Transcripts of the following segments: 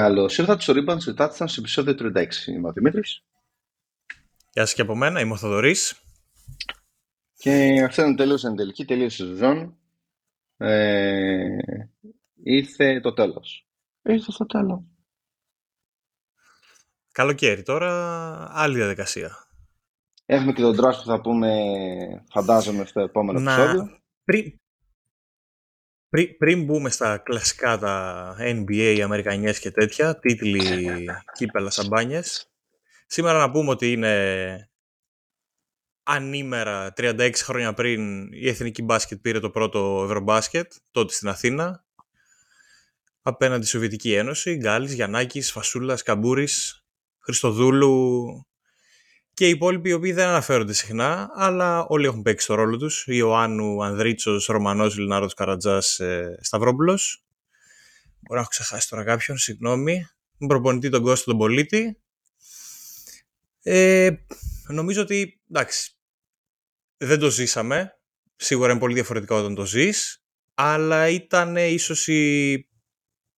Καλώ ήρθατε στο Rebound σε Touchdown σε επεισόδιο 36. Είμαι ο Δημήτρης. Γεια σας και από μένα, είμαι ο Θοδωρής. Και αυτό είναι τελείωσε εν τελική, τελείωσε η σεζόν. Ε, ήρθε το τέλος. Ήρθε το τέλος. Καλοκαίρι τώρα, άλλη διαδικασία. Έχουμε και τον draft που θα πούμε, φαντάζομαι, στο επόμενο Να... επεισόδιο. Πριν, πριν, πριν μπούμε στα κλασικά τα NBA, Αμερικανιές και τέτοια, τίτλοι, κύπελα, σαμπάνιες, σήμερα να πούμε ότι είναι ανήμερα 36 χρόνια πριν η Εθνική Μπάσκετ πήρε το πρώτο Ευρωμπάσκετ, τότε στην Αθήνα, απέναντι στη Σοβιετική Ένωση, Γκάλης, Γιαννάκης, Φασούλας, Καμπούρης, Χριστοδούλου, και οι υπόλοιποι οι οποίοι δεν αναφέρονται συχνά, αλλά όλοι έχουν παίξει το ρόλο τους. Ιωάννου, Ανδρίτσος, Ρωμανός, Λινάρος, Καρατζάς, ε, Σταυρόπουλος. Μπορεί να έχω ξεχάσει τώρα κάποιον, συγγνώμη. Με προπονητή τον Κώστο τον Πολίτη. Ε, νομίζω ότι, εντάξει, δεν το ζήσαμε. Σίγουρα είναι πολύ διαφορετικό όταν το ζεις. Αλλά ήταν ίσως η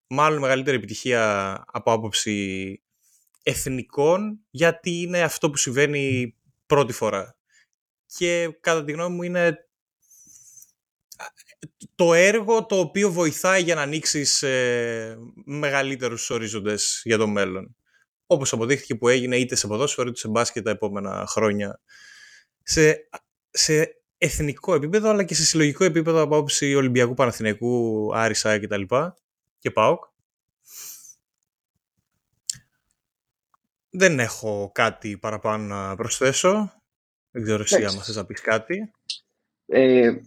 μάλλον μεγαλύτερη επιτυχία από άποψη εθνικών γιατί είναι αυτό που συμβαίνει πρώτη φορά. Και κατά τη γνώμη μου είναι το έργο το οποίο βοηθάει για να ανοίξεις ε, μεγαλύτερους ορίζοντες για το μέλλον. Όπως αποδείχθηκε που έγινε είτε σε ποδόσφαιρο είτε σε μπάσκετ τα επόμενα χρόνια. Σε, σε εθνικό επίπεδο αλλά και σε συλλογικό επίπεδο από άποψη Ολυμπιακού Παναθηναϊκού, Άρισα κτλ. Και ΠΑΟΚ. Δεν έχω κάτι παραπάνω να προσθέσω. Δεν ξέρω εσύ αν θες να πεις κάτι. Ε,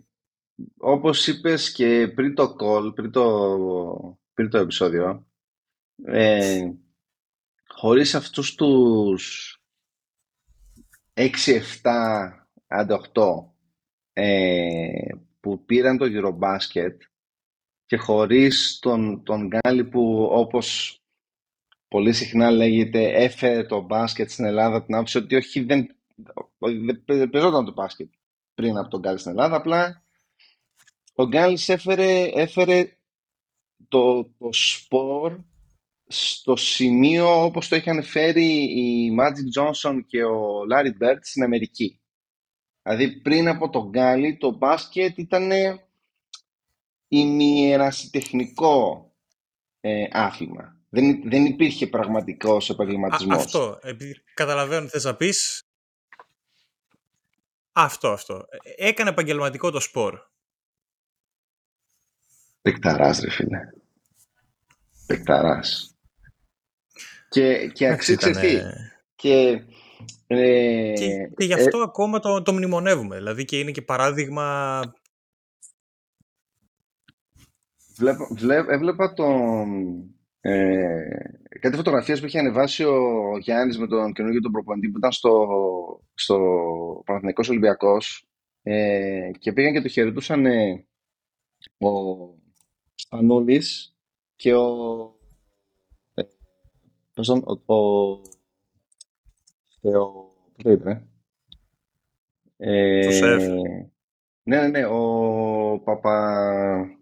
όπως είπες και πριν το call, πριν το, πριν το επεισόδιο, ε, χωρίς αυτούς τους 6-7, άντε 8, ε, που πήραν το Eurobasket και χωρίς τον, τον Γκάλι που όπως πολύ συχνά λέγεται έφερε το μπάσκετ στην Ελλάδα την άποψη ότι όχι δεν, δεν παίζονταν το μπάσκετ πριν από τον Γκάλη στην Ελλάδα απλά ο Γκάλης έφερε, έφερε το, το σπορ στο σημείο όπως το είχαν φέρει η Magic Johnson και ο Larry Bird στην Αμερική. Δηλαδή πριν από τον Γκάλη το μπάσκετ ήταν ημιερασιτεχνικό ε, άθλημα. Δεν, δεν υπήρχε πραγματικός επαγγελματισμός. Αυτό. Επειδή καταλαβαίνω τι θες να πεις. Αυτό, αυτό. Έκανε επαγγελματικό το σπορ. Πεκταράς, ρε φίλε. Πεκταράς. Και, και αξίζει Και, ε, και, και γι' αυτό ε, ακόμα το, το μνημονεύουμε. Δηλαδή και είναι και παράδειγμα... Βλέπα, έβλεπα τον, ε, κάτι φωτογραφίες που είχε ανεβάσει ο Γιάννης με τον καινούργιο τον προπονητή που ήταν στο, στο Παναθηναϊκός Ολυμπιακός ε, και πήγαν και το χαιρετούσαν ε, ο Σπανούλης και ο ε, ο, ο, ο, λέγεται, ε, ναι, ναι, ναι, ο Παπα...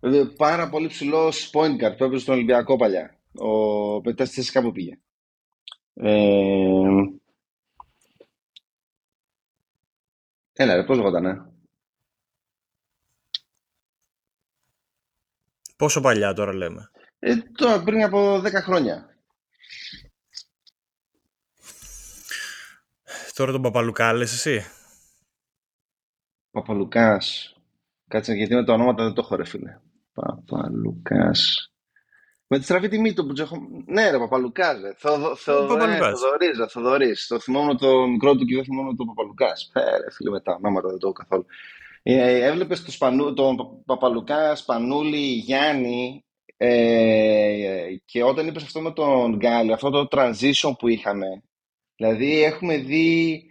Δηλαδή, πάρα πολύ ψηλός point guard που έπαιζε στον Ολυμπιακό παλιά. Ο Πετάστη κάπου πήγε. Ε... Έλα ρε, πώς λεγότανε. Πόσο παλιά τώρα λέμε; Ε, τώρα πριν από 10 χρόνια. Τώρα τον Παπαλουκά λες εσύ; Παπαλουκάς. Κάτσε γιατί με τα ονόματα δεν το έχω ρε φίλε. Παπαλουκάς. Με τη στραφή τιμή του που έχω... Ναι, ρε Παπαλουκάς. Ρε. Θοδωρής, Θοδωρής. Το θυμόμαι το μικρό του και δεν θυμόμαι το Παπαλουκάς. Πέρε, φίλε, με τα ονόματα δεν το έχω καθόλου. Ε, Έβλεπες το Σπανού, τον Παπαλουκάς, Σπανούλη, Γιάννη. Ε, και όταν είπες αυτό με τον Γκάλι, αυτό το transition που είχαμε. Δηλαδή, έχουμε δει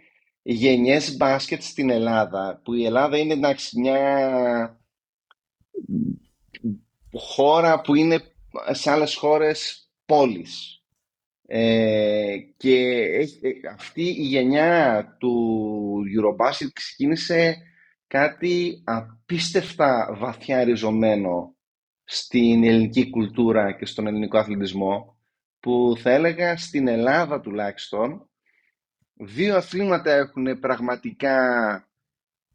γενιές μπάσκετ στην Ελλάδα, που η Ελλάδα είναι εντάξει, μια χώρα που είναι σε άλλες χώρες πόλεις. Ε, και ε, αυτή η γενιά του Eurobasket ξεκίνησε κάτι απίστευτα βαθιά ριζωμένο στην ελληνική κουλτούρα και στον ελληνικό αθλητισμό που θα έλεγα στην Ελλάδα τουλάχιστον δύο αθλήματα έχουν πραγματικά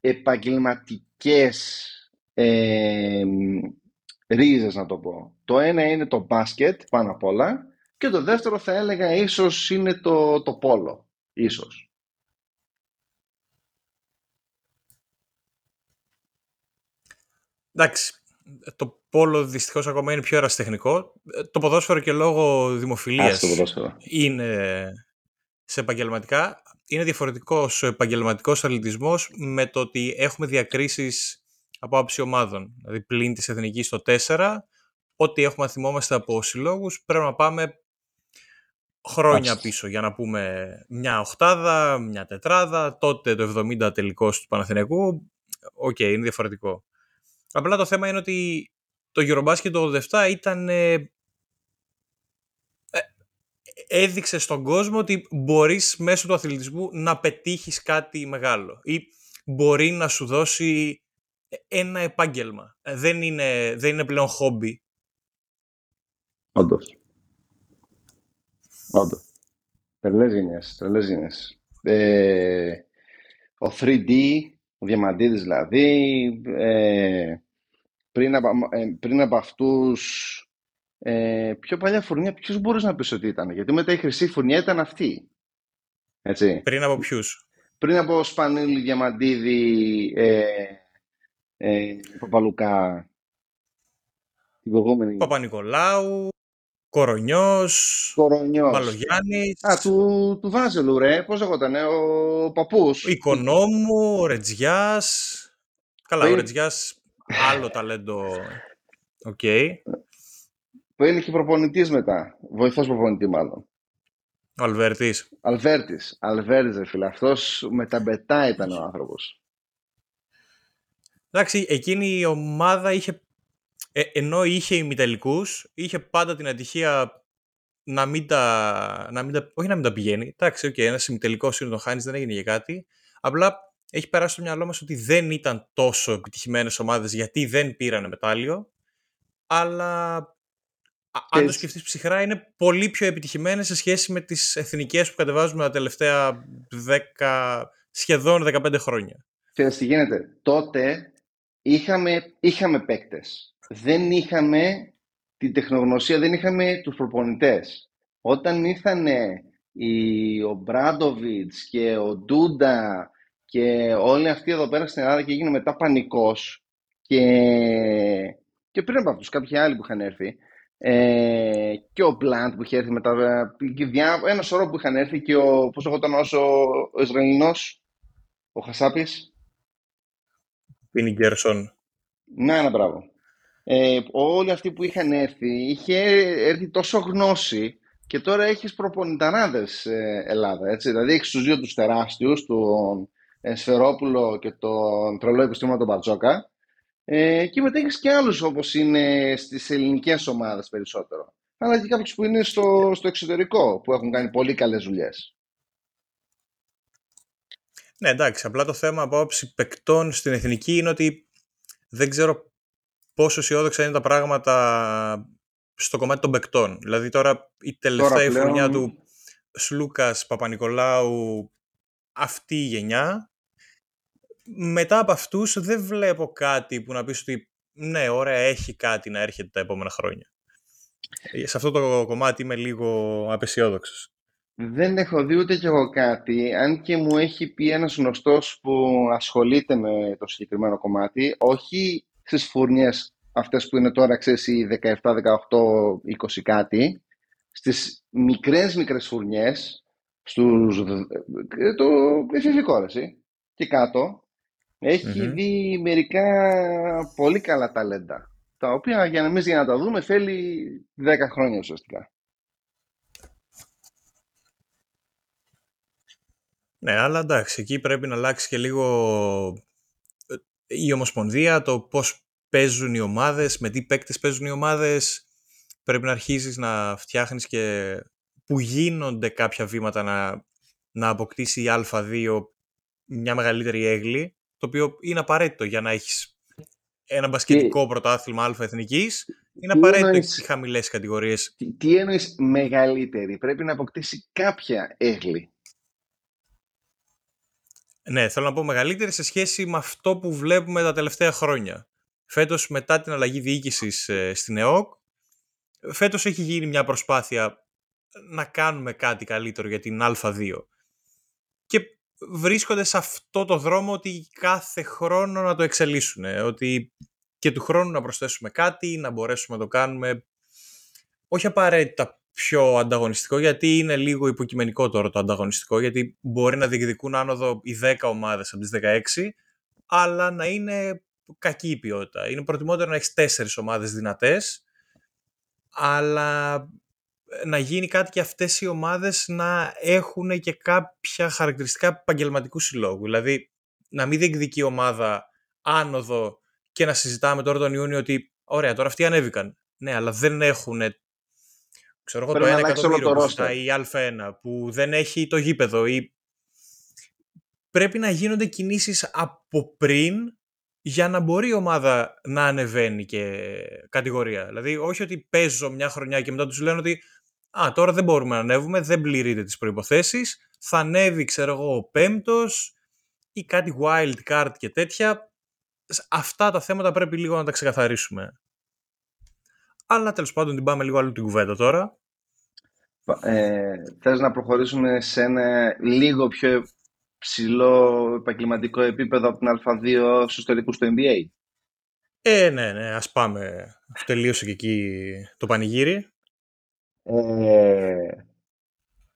επαγγελματικές ε, ρίζες να το πω. Το ένα είναι το μπάσκετ πάνω απ' όλα και το δεύτερο θα έλεγα ίσως είναι το, το πόλο. Ίσως. Εντάξει, το πόλο δυστυχώς ακόμα είναι πιο ερασιτεχνικό. Το ποδόσφαιρο και λόγω δημοφιλίας είναι σε επαγγελματικά. Είναι διαφορετικός ο επαγγελματικός αθλητισμός με το ότι έχουμε διακρίσεις από άψη ομάδων. Δηλαδή, πλην της εθνικής στο 4, ό,τι έχουμε θυμόμαστε από συλλόγους, πρέπει να πάμε χρόνια πίσω για να πούμε μια οχτάδα, μια τετράδα, τότε το 70 τελικός του Παναθηναϊκού. OK, okay, είναι διαφορετικό. Απλά το θέμα είναι ότι το Eurobasket το 87 ήταν... Ε, ε, έδειξε στον κόσμο ότι μπορείς μέσω του αθλητισμού να πετύχεις κάτι μεγάλο ή μπορεί να σου δώσει ένα επάγγελμα. Ε, δεν είναι, δεν είναι πλέον χόμπι. Όντως. Όντως. Τρελές τρελές Ε, ο 3D, ο Διαμαντίδης δηλαδή, ε, πριν από, ε, πριν από αυτούς, ε, πιο παλιά φουρνιά, ποιος μπορείς να πεις ότι ήταν, γιατί μετά η χρυσή φουρνιά ήταν αυτή. Έτσι. Πριν από ποιους; Πριν από Σπανίλη, Διαμαντίδη, ε, ε, Παπαλουκά, την προηγούμενη. Παπα-Νικολάου, Κορονιός, Κορονιός. Μπαλογιάννης. Α, του, του Βάζελου ρε, πώς λέγονταν, ο παππούς. Οικονόμου, ο Ρετζιάς. Καλά, ο Ρεντζιάς άλλο ταλέντο. OK. Okay. Που είναι και προπονητής μετά, βοηθός προπονητή μάλλον. Ο Αλβέρτης. Αλβέρτης, Αλβέρτης ρε φίλε, αυτός με τα μπετά ήταν ο άνθρωπος. Εντάξει, εκείνη η ομάδα είχε, ε, ενώ είχε ημιτελικούς, είχε πάντα την ατυχία να μην τα, να μην τα, όχι να μην τα πηγαίνει. Εντάξει, okay, ένας ημιτελικός είναι το χάνεις, δεν έγινε για κάτι. Απλά έχει περάσει στο μυαλό μας ότι δεν ήταν τόσο επιτυχημένες ομάδες γιατί δεν πήρανε μετάλλιο, αλλά αν το σκεφτείς ψυχρά, είναι πολύ πιο επιτυχημένες σε σχέση με τις εθνικές που κατεβάζουμε τα τελευταία 10, σχεδόν 15 χρόνια. Ξέρεις τι γίνεται. Τότε είχαμε, είχαμε παίκτες. Δεν είχαμε την τεχνογνωσία, δεν είχαμε τους προπονητές. Όταν ήρθαν ο Μπράντοβιτς και ο Ντούντα και όλοι αυτοί εδώ πέρα στην Ελλάδα και έγινε μετά πανικός και, και πριν από αυτούς κάποιοι άλλοι που είχαν έρθει ε, και ο Μπλαντ που είχε έρθει μετά και ένα σωρό που είχαν έρθει και ο, πώς ήταν όσο ο Ισραηλινός ο Χασάπης Πίνι Γκέρσον Ναι, ένα μπράβο ε, όλοι αυτοί που είχαν έρθει είχε έρθει τόσο γνώση και τώρα έχεις προπονητανάδες ε, Ελλάδα, έτσι. Δηλαδή έχεις τους δύο τους τεράστιους, τον Σφερόπουλο και τον τρελό επιστήμονα τον Μπαρτζόκα. Ε, και μετά έχεις και άλλους όπως είναι στις ελληνικές ομάδες περισσότερο. Αλλά και κάποιους που είναι στο, στο εξωτερικό που έχουν κάνει πολύ καλές δουλειές. Ναι, εντάξει. Απλά το θέμα από άποψη παικτών στην εθνική είναι ότι δεν ξέρω πόσο αισιόδοξα είναι τα πράγματα στο κομμάτι των παικτών. Δηλαδή τώρα η τελευταία τώρα του Σλούκας Παπα-Νικολάου αυτή η γενιά μετά από αυτούς δεν βλέπω κάτι που να πεις ότι ναι, ωραία, έχει κάτι να έρχεται τα επόμενα χρόνια. Ε, σε αυτό το κομμάτι είμαι λίγο απεσιόδοξος. Δεν έχω δει ούτε κι εγώ κάτι, αν και μου έχει πει ένας γνωστός που ασχολείται με το συγκεκριμένο κομμάτι, όχι στις φουρνιές αυτές που είναι τώρα, ξέρεις, οι 17, 18, 20 κάτι, στις μικρές μικρές φουρνιές, στους, ε, το εφηβικό, και κάτω, εχει δει μερικά πολύ καλά ταλέντα. Τα οποία για να εμείς για να τα δούμε θέλει 10 χρόνια ουσιαστικά. Ναι, αλλά εντάξει, εκεί πρέπει να αλλάξει και λίγο ε, η ομοσπονδία, το πώς παίζουν οι ομάδες, με τι παίκτες παίζουν οι ομάδες. Πρέπει να αρχίσεις να φτιάχνεις και που γίνονται κάποια βήματα να, να αποκτήσει η Α2 μια μεγαλύτερη έγκλη το οποίο είναι απαραίτητο για να έχεις ένα μπασκετικό πρωτάθλημα Α εθνικής, είναι απαραίτητο εννοείς... οι χαμηλές κατηγορίες. Τι, τι εννοείς μεγαλύτερη, πρέπει να αποκτήσει κάποια έγκλη. Ναι, θέλω να πω μεγαλύτερη σε σχέση με αυτό που βλέπουμε τα τελευταία χρόνια. Φέτος, μετά την αλλαγή διοίκησης ε, στην ΕΟΚ, φέτος έχει γίνει μια προσπάθεια να κάνουμε κάτι καλύτερο για την Α2. Και βρίσκονται σε αυτό το δρόμο ότι κάθε χρόνο να το εξελίσσουν. Ότι και του χρόνου να προσθέσουμε κάτι, να μπορέσουμε να το κάνουμε όχι απαραίτητα πιο ανταγωνιστικό, γιατί είναι λίγο υποκειμενικό τώρα το ανταγωνιστικό, γιατί μπορεί να διεκδικούν άνοδο οι 10 ομάδες από τις 16, αλλά να είναι κακή η ποιότητα. Είναι προτιμότερο να έχεις 4 ομάδες δυνατές, αλλά να γίνει κάτι και αυτές οι ομάδες να έχουν και κάποια χαρακτηριστικά επαγγελματικού συλλόγου. Δηλαδή, να μην διεκδικεί η ομάδα άνοδο και να συζητάμε τώρα τον Ιούνιο ότι ωραία, τώρα αυτοί ανέβηκαν. Ναι, αλλά δεν έχουν ξέρω εγώ, το 1 εκατομμύριο που η Α1 που δεν έχει το γήπεδο ή πρέπει να γίνονται κινήσεις από πριν για να μπορεί η ομάδα να ανεβαίνει και κατηγορία. Δηλαδή, όχι ότι παίζω μια χρονιά και μετά τους λένε ότι «Α, τώρα δεν μπορούμε να ανέβουμε, δεν πληρείτε τις προϋποθέσεις, θα ανέβει, ξέρω εγώ, ο πέμπτος ή κάτι wild card και τέτοια». Αυτά τα θέματα πρέπει λίγο να τα ξεκαθαρίσουμε. Αλλά τέλος πάντων την πάμε λίγο αλλού την κουβέντα τώρα. Ε, θες να προχωρήσουμε σε ένα λίγο πιο ψηλό επαγγελματικό επίπεδο από την Α2 στους τελικούς του NBA. Ε, ναι, ναι, ας πάμε. Τελείωσε και εκεί το πανηγύρι. Ε,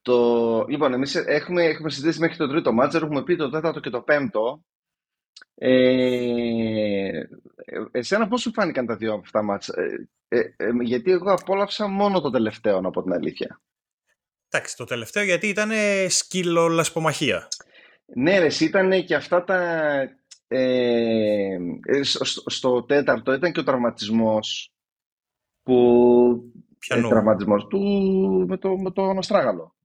το... Λοιπόν, εμείς έχουμε, έχουμε συζητήσει μέχρι το τρίτο μάτζερ, έχουμε πει το τέταρτο και το πέμπτο. Ε, εσένα πώς σου φάνηκαν τα δύο από αυτά μάτς, ε, ε, ε, γιατί εγώ απόλαυσα μόνο το τελευταίο, από την αλήθεια. Εντάξει, το τελευταίο γιατί ήταν σκύλο λασπομαχία. Ναι, ρε, ήταν και αυτά τα... Ε, στο, στο, τέταρτο ήταν και ο τραυματισμός που... Ποιανού; Ε, τραυματισμός του με το, με το Αστράγαλο.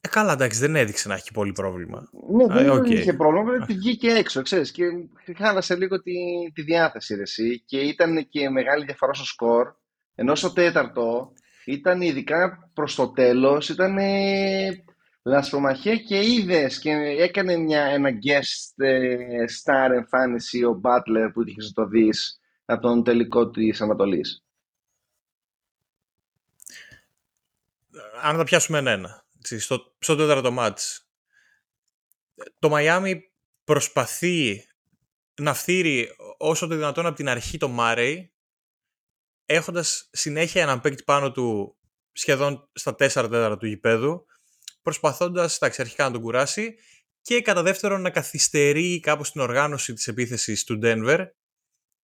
Ε, καλά, εντάξει, δεν έδειξε να έχει πολύ πρόβλημα. Ναι, δεν okay. είχε πρόβλημα, τη βγήκε έξω, ξέρεις, και χάλασε λίγο τη, τη διάθεση, ρε, εσύ, και ήταν και μεγάλη διαφορά στο σκορ, ενώ στο τέταρτο ήταν ειδικά προς το τέλος, ήταν λασπομαχία και είδες και έκανε μια, ένα guest ε, star εμφάνιση ο Butler που είχες το δεις από τον τελικό της Ανατολής. Αν τα πιάσουμε ένα, στο, στο τέταρτο μάτς, το Μαϊάμι προσπαθεί να φθείρει όσο το δυνατόν από την αρχή το Μάρεϊ, έχοντας συνέχεια έναν παίκτη πάνω του σχεδόν στα 4 τέταρτα του γηπέδου, προσπαθώντας εντάξει, αρχικά να τον κουράσει και κατά δεύτερον να καθυστερεί κάπως την οργάνωση της επίθεσης του Denver,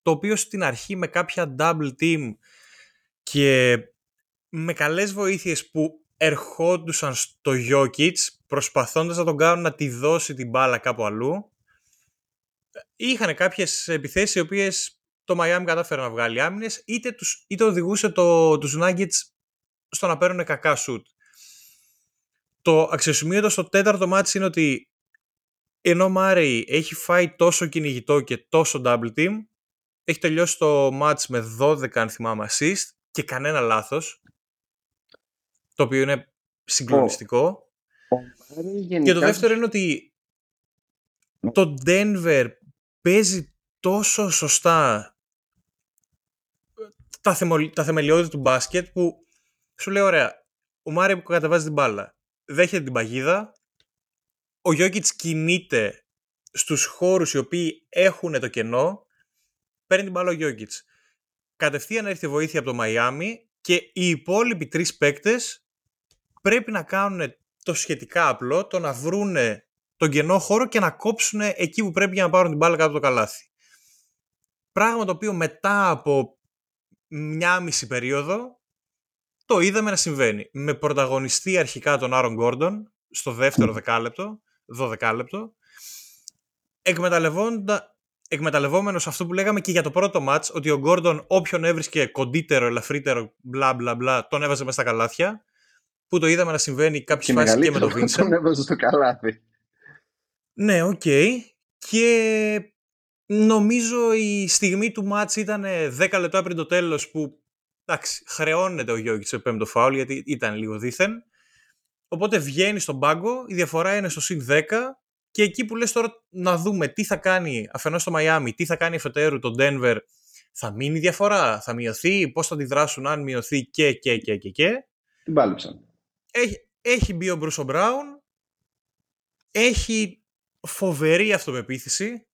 το οποίο στην αρχή με κάποια double team και με καλές βοήθειες που ερχόντουσαν στο Jokic προσπαθώντας να τον κάνουν να τη δώσει την μπάλα κάπου αλλού είχαν κάποιες επιθέσεις οι οποίες το Miami κατάφερε να βγάλει άμυνες είτε, τους, είτε οδηγούσε το, τους Nuggets στο να παίρνουν κακά σουτ. Το αξιοσημείωτο στο τέταρτο μάτι είναι ότι ενώ Μάρεϊ έχει φάει τόσο κυνηγητό και τόσο double team, έχει τελειώσει το match με 12 αν θυμάμαι assist και κανένα λάθος, το οποίο είναι συγκλονιστικό. Και το δεύτερο είναι ότι το Denver παίζει τόσο σωστά τα, τα θεμελιώδη του μπάσκετ που σου λέει ωραία, ο Μάρι που κατεβάζει την μπάλα δέχεται την παγίδα, ο Γιώκητς κινείται στους χώρους οι οποίοι έχουν το κενό, παίρνει την μπάλα ο Γιώκητς. Κατευθείαν έρθει βοήθεια από το Μαϊάμι και οι υπόλοιποι τρεις παίκτες πρέπει να κάνουν το σχετικά απλό, το να βρούνε τον κενό χώρο και να κόψουν εκεί που πρέπει για να πάρουν την μπάλα κάτω από το καλάθι. Πράγμα το οποίο μετά από μια μισή περίοδο το είδαμε να συμβαίνει. Με πρωταγωνιστή αρχικά τον Άρον Γκόρντον στο δεύτερο δεκάλεπτο, δωδεκάλεπτο, εκμεταλλευόμενος αυτό που λέγαμε και για το πρώτο μάτς, ότι ο Γκόρντον όποιον έβρισκε κοντύτερο, ελαφρύτερο, μπλα μπλα μπλα, τον έβαζε μέσα στα καλάθια, που το είδαμε να συμβαίνει κάποιες φάσεις και με τον Βίνσεντ. Τον έβαζε στο καλάθι. Ναι, OK. Okay. Και Νομίζω η στιγμή του μάτς ήταν 10 λεπτά πριν το τέλος που εντάξει, χρεώνεται ο Γιόκιτς το πέμπτο φάουλ γιατί ήταν λίγο δήθεν. Οπότε βγαίνει στον πάγκο, η διαφορά είναι στο συν 10 και εκεί που λες τώρα να δούμε τι θα κάνει αφενός στο Μαϊάμι, τι θα κάνει εφετέρου το Denver, θα μείνει διαφορά, θα μειωθεί, πώς θα αντιδράσουν αν μειωθεί και και και και και. Την πάλεψαν. Έχει, έχει μπει ο Μπρούσο Μπράουν, έχει φοβερή αυτοπεποίθηση,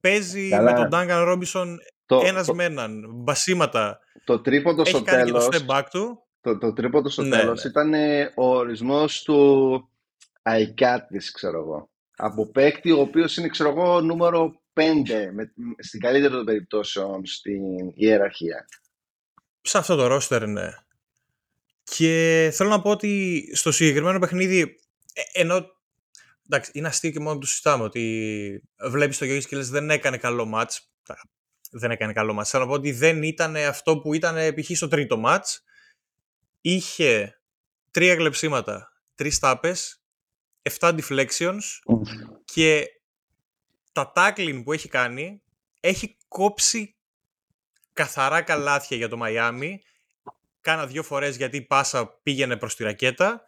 παίζει Καλά. με τον Ντάγκαν Ρόμπισον Το, ένας το, με έναν, μπασίματα, το τρίποντο έχει στο κάνει και το τέλος, step back του. το, το τρίποντο στο Ναι, τέλος ναι. ήταν ε, ο ορισμός του I got this, ξέρω εγώ. Από παίκτη ο οποίος είναι, ξέρω εγώ, νούμερο 5 με, στην καλύτερη των περιπτώσεων στην ιεραρχία. Σε αυτό το roster, ναι. Και θέλω να πω ότι στο συγκεκριμένο παιχνίδι, ε, ενώ εντάξει, είναι αστείο και μόνο που το συζητάμε, ότι βλέπεις το Γιώργης και λες δεν έκανε καλό μάτς. Δεν έκανε καλό μάτς. Θέλω να πω ότι δεν ήταν αυτό που ήταν π.χ. στο τρίτο μάτς. Είχε τρία κλεψίματα, τρεις τάπες, 7 deflections και τα tackling που έχει κάνει έχει κόψει καθαρά καλάθια για το Μαϊάμι. Κάνα δύο φορές γιατί η πάσα πήγαινε προς τη ρακέτα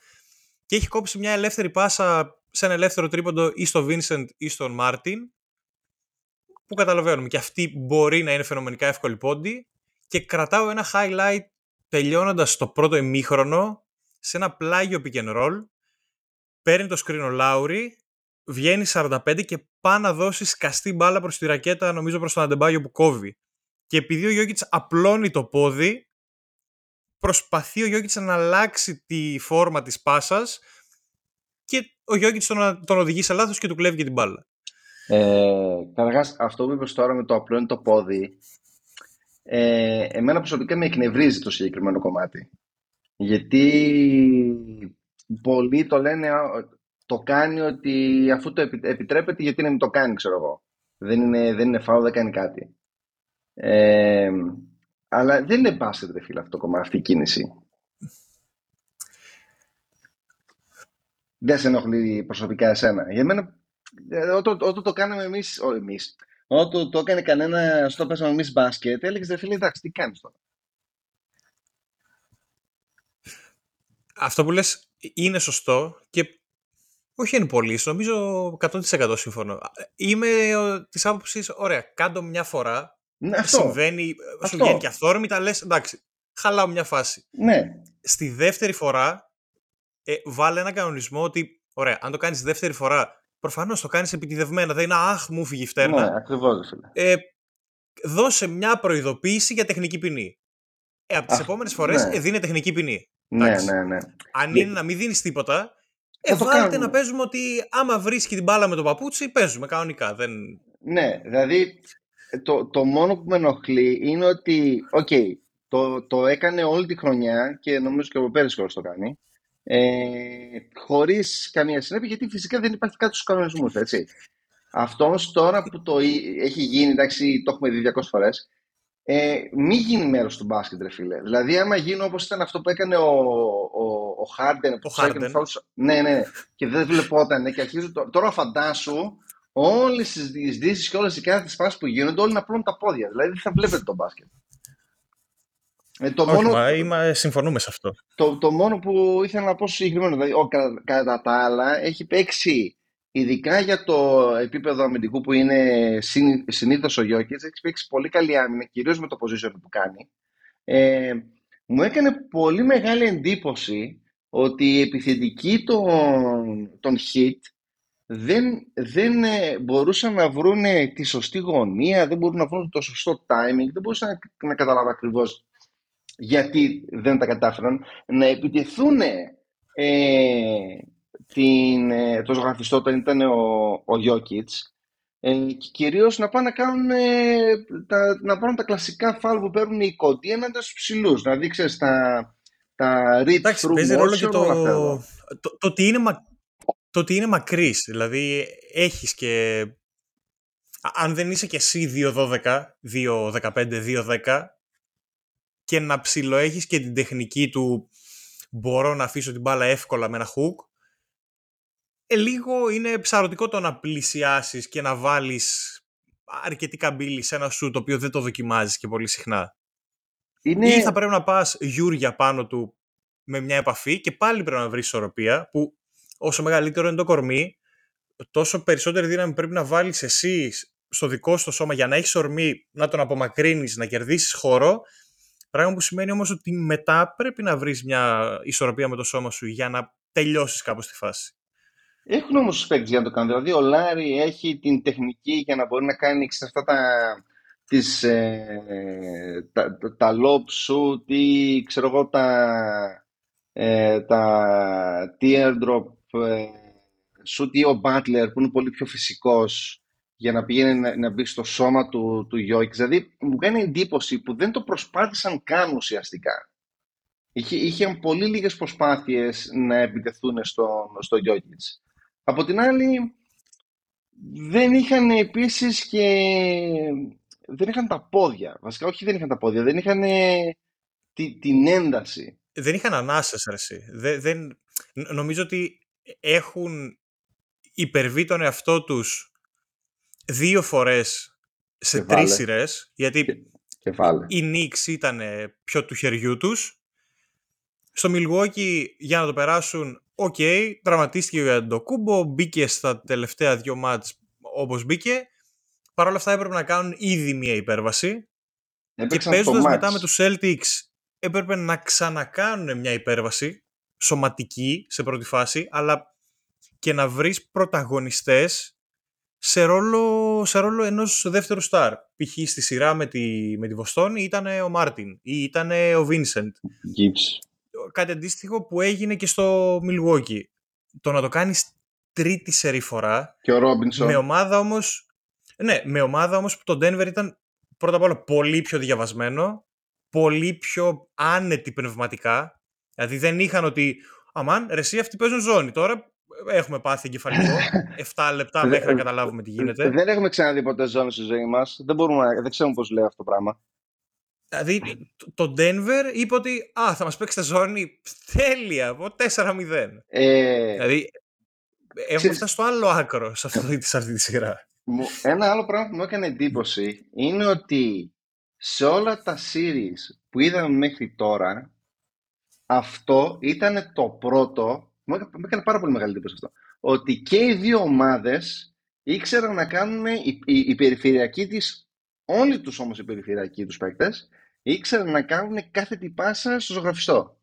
και έχει κόψει μια ελεύθερη πάσα σε ένα ελεύθερο τρίποντο ή στο Vincent ή στον Μάρτιν που καταλαβαίνουμε και αυτή μπορεί να είναι φαινομενικά εύκολη πόντι και κρατάω ένα highlight τελειώνοντας το πρώτο ημίχρονο σε ένα πλάγιο pick and roll παίρνει το screen ο Λάουρι βγαίνει 45 και πάει να δώσει σκαστή μπάλα προς τη ρακέτα νομίζω προς τον Αντεμπάγιο που κόβει. Και επειδή ο Γιώκητς απλώνει το πόδι προσπαθεί ο Γιώκητς να αλλάξει τη φόρμα της πάσας και ο Γιώκητς τον, τον οδηγεί σε λάθος και του κλέβει και την μπάλα. Ε, Καταρχάς, αυτό που είπες τώρα με το απλό το πόδι, ε, εμένα προσωπικά με εκνευρίζει το συγκεκριμένο κομμάτι. Γιατί πολλοί το λένε, «Α, το κάνει ότι αφού το επι- επιτρέπεται, γιατί να μην το κάνει, ξέρω εγώ. Δεν είναι, δεν είναι φάουλ, δεν κάνει κάτι. Ε, αλλά δεν είναι μπάσκετ, ρε φίλε, αυτό το κομμάτι, αυτή η κίνηση. Δεν σε ενοχλεί προσωπικά εσένα. Για μένα, ε, όταν, όταν το κάναμε εμείς, όχι εμείς, όταν το έκανε κανένα, στο παίζαμε εμείς μπάσκετ, έλεγες ρε φίλε, εντάξει, τι κάνεις τώρα. Αυτό που λες είναι σωστό και όχι είναι πολύ, νομίζω 100% σύμφωνο. Είμαι ε, της άποψης, ωραία, κάντο μια φορά, Ναι, αυτό. συμβαίνει, σου Αυτό. βγαίνει και αθόρμητα, λες, εντάξει, χαλάω μια φάση. Ναι, Στη δεύτερη φορά, ε, βάλε ένα κανονισμό ότι, ωραία, αν το κάνεις δεύτερη φορά, προφανώς το κάνεις επιτηδευμένα, δεν είναι αχ, μου φύγει η φτέρνα. ναι, ακριβώς, ρε φίλε. Ε, δώσε μια προειδοποίηση για τεχνική ποινή. Ε, από τις Α, επόμενες φορές ναι. ε, δίνε τεχνική ποινή. Ναι, Εντάξει. ναι, ναι. Αν Γι- είναι να μην δίνεις τίποτα, ε, Θα το βάλτε κάνουμε. να παίζουμε ότι άμα βρίσκει την μπάλα με το παπούτσι, παίζουμε κανονικά. Δεν... Ναι, δηλαδή το, το μόνο που με ενοχλεί είναι ότι, οκ, το, το έκανε όλη τη χρονιά και νομίζω και ο πέρυσι κιόλας το κάνει, ε, χωρίς καμία συνέπεια, γιατί φυσικά δεν υπάρχει κάτι στους κανονισμούς, έτσι. Αυτό όμως τώρα που το εί- έχει γίνει, εντάξει, το έχουμε δει 200 φορές, ε, μην γίνει μέρος του μπάσκετ, ρε φίλε. Δηλαδή, άμα γίνει όπως ήταν αυτό που έκανε ο, ο, ο Harden, που Ο τους έκανε Harden. φάουλς- ναι, ναι, και δεν βλεπόταν, και αρχίζει, το- τώρα φαντάσου, όλες τις διεισδύσεις και όλες οι κάθε φάσεις που γίνονται, όλοι να πλώνουν τα πόδια. Δηλαδή, δεν θα βλέπετε το μπάσκετ. Ε, το, Όχι, μόνο, μα, είμα- συμφωνούμε σε αυτό. το, το μόνο που ήθελα να πω συγκεκριμένο, δηλαδή, ο, κα- κατά τα άλλα, έχει παίξει, ειδικά για το επίπεδο αμυντικού που είναι συν, συνήθως ο Γιώκητς, έχει παίξει πολύ καλή άμυνα, κυρίως με το position που κάνει. Ε, μου έκανε πολύ μεγάλη εντύπωση ότι οι επιθετικοί των, των hit δεν, δεν ε, μπορούσαν να βρουν τη σωστή γωνία, δεν μπορούν να βρουν το σωστό timing, δεν μπορούσαν να, να καταλάβω ακριβώς γιατί δεν τα κατάφεραν να επιτεθούν ε, την, ε, το ζωγραφιστό όταν ήταν ο, ο Jokic ε, και κυρίως να πάνε να κάνουν ε, τα, να πάρουν τα κλασικά φάλ που παίρνουν οι κοντοί έναντι στους ψηλούς να δείξεις τα, τα read Εντάξει, through παίζει ρόλο και motion, το, όλα αυτά εδώ. το, το, ότι είναι μα, το ότι είναι μακρύς. Δηλαδή, έχεις και... α- Αν δεν είσαι και εσύ 2-12, 2-15, 2-10 και να ψιλοέχεις και την τεχνική του μπορώ να αφήσω την μπάλα εύκολα με ένα hook, ε, λίγο είναι ψαρωτικό το να πλησιάσεις και να βάλεις αρκετή καμπύλη σε ένα σου το οποίο δεν το δοκιμάζεις και πολύ συχνά. Είναι... Ή θα πρέπει να πας γιούρια πάνω του με μια επαφή και πάλι πρέπει να βρεις ισορροπία που όσο μεγαλύτερο είναι το κορμί τόσο περισσότερη δύναμη πρέπει να βάλεις εσύ στο δικό σου σώμα για να έχεις ορμή, να τον απομακρύνεις, να κερδίσεις χώρο πράγμα που σημαίνει όμως ότι μετά πρέπει να βρεις μια ισορροπία με το σώμα σου για να τελειώσεις κάπως τη φάση. Έχουν όμως τους παίκτες για να το κάνουν. Δηλαδή, ο Λάρι έχει την τεχνική για να μπορεί να κάνει αυτά τα, τις, ε, τα, τα, lob shoot ή ξέρω εγώ τα, ε, τα teardrop ε, shoot ή ο Butler που είναι πολύ πιο φυσικός για να πηγαίνει να, να μπει στο σώμα του, του Δηλαδή μου κάνει εντύπωση που δεν το προσπάθησαν καν ουσιαστικά. Είχε, είχε πολύ λίγες προσπάθειες να επιτεθούν στο, στο Από την άλλη, δεν είχαν επίσης και... Δεν είχαν τα πόδια. Βασικά, όχι δεν είχαν τα πόδια, δεν είχαν τη, την ένταση. Δεν είχαν ανάσες, ρε συ. Δεν, δεν, νομίζω ότι έχουν υπερβεί τον εαυτό τους δύο φορές σε τρεις σειρές, γιατί και, οι Νιξ ήταν πιο του χεριού τους. Στο Milwaukee για να το περάσουν, OK, okay, τραυματίστηκε ο Κούμπο, μπήκε στα τελευταία δύο μάτς όπως μπήκε. Παρ' όλα αυτά έπρεπε να κάνουν ήδη μία υπέρβαση. Έπαιξαν και παίζοντας μετά με τους Celtics έπρεπε να ξανακάνουν μια υπέρβαση σωματική σε πρώτη φάση, αλλά και να βρεις πρωταγωνιστές σε ρόλο, σε ρόλο ενός δεύτερου στάρ. Π.χ. στη σειρά με τη, με τη Βοστόνη ήταν ο Μάρτιν ή ήταν ο Βίνσεντ. Κάτι αντίστοιχο που έγινε και στο Milwaukee. Το να το κάνεις τρίτη σερή φορά. Και ο Ρόμπινσον. Με ομάδα όμως... Ναι, με ομάδα όμως που το Denver ήταν πρώτα απ' όλα πολύ πιο διαβασμένο, πολύ πιο άνετη πνευματικά. Δηλαδή δεν είχαν ότι αμάν, ρε εσύ αυτοί παίζουν ζώνη. Τώρα έχουμε πάθει εγκεφαλικό. 7 λεπτά μέχρι να καταλάβουμε τι γίνεται. Δεν έχουμε ξαναδεί ποτέ ζώνη στη ζωή μας. Δεν, μπορούμε, δεν ξέρουμε πώς λέει αυτό το πράγμα. Δηλαδή, το Denver είπε ότι Α, θα μας παίξετε ζώνη τέλεια από 4-0. Ε... Δηλαδή, έχουμε φτάσει στο άλλο άκρο σε αυτή, σε αυτή τη σειρά. Ένα άλλο πράγμα που μου έκανε εντύπωση είναι ότι σε όλα τα series που είδαμε μέχρι τώρα, αυτό ήταν το πρώτο μου έκανε πάρα πολύ μεγάλη εντύπωση αυτό. Ότι και οι δύο ομάδες ήξεραν να κάνουν οι, οι, οι περιφερειακοί της, όλοι τους όμως οι περιφερειακοί τους παίκτες, ήξεραν να κάνουν κάθε τι πάσα στο ζωγραφιστό.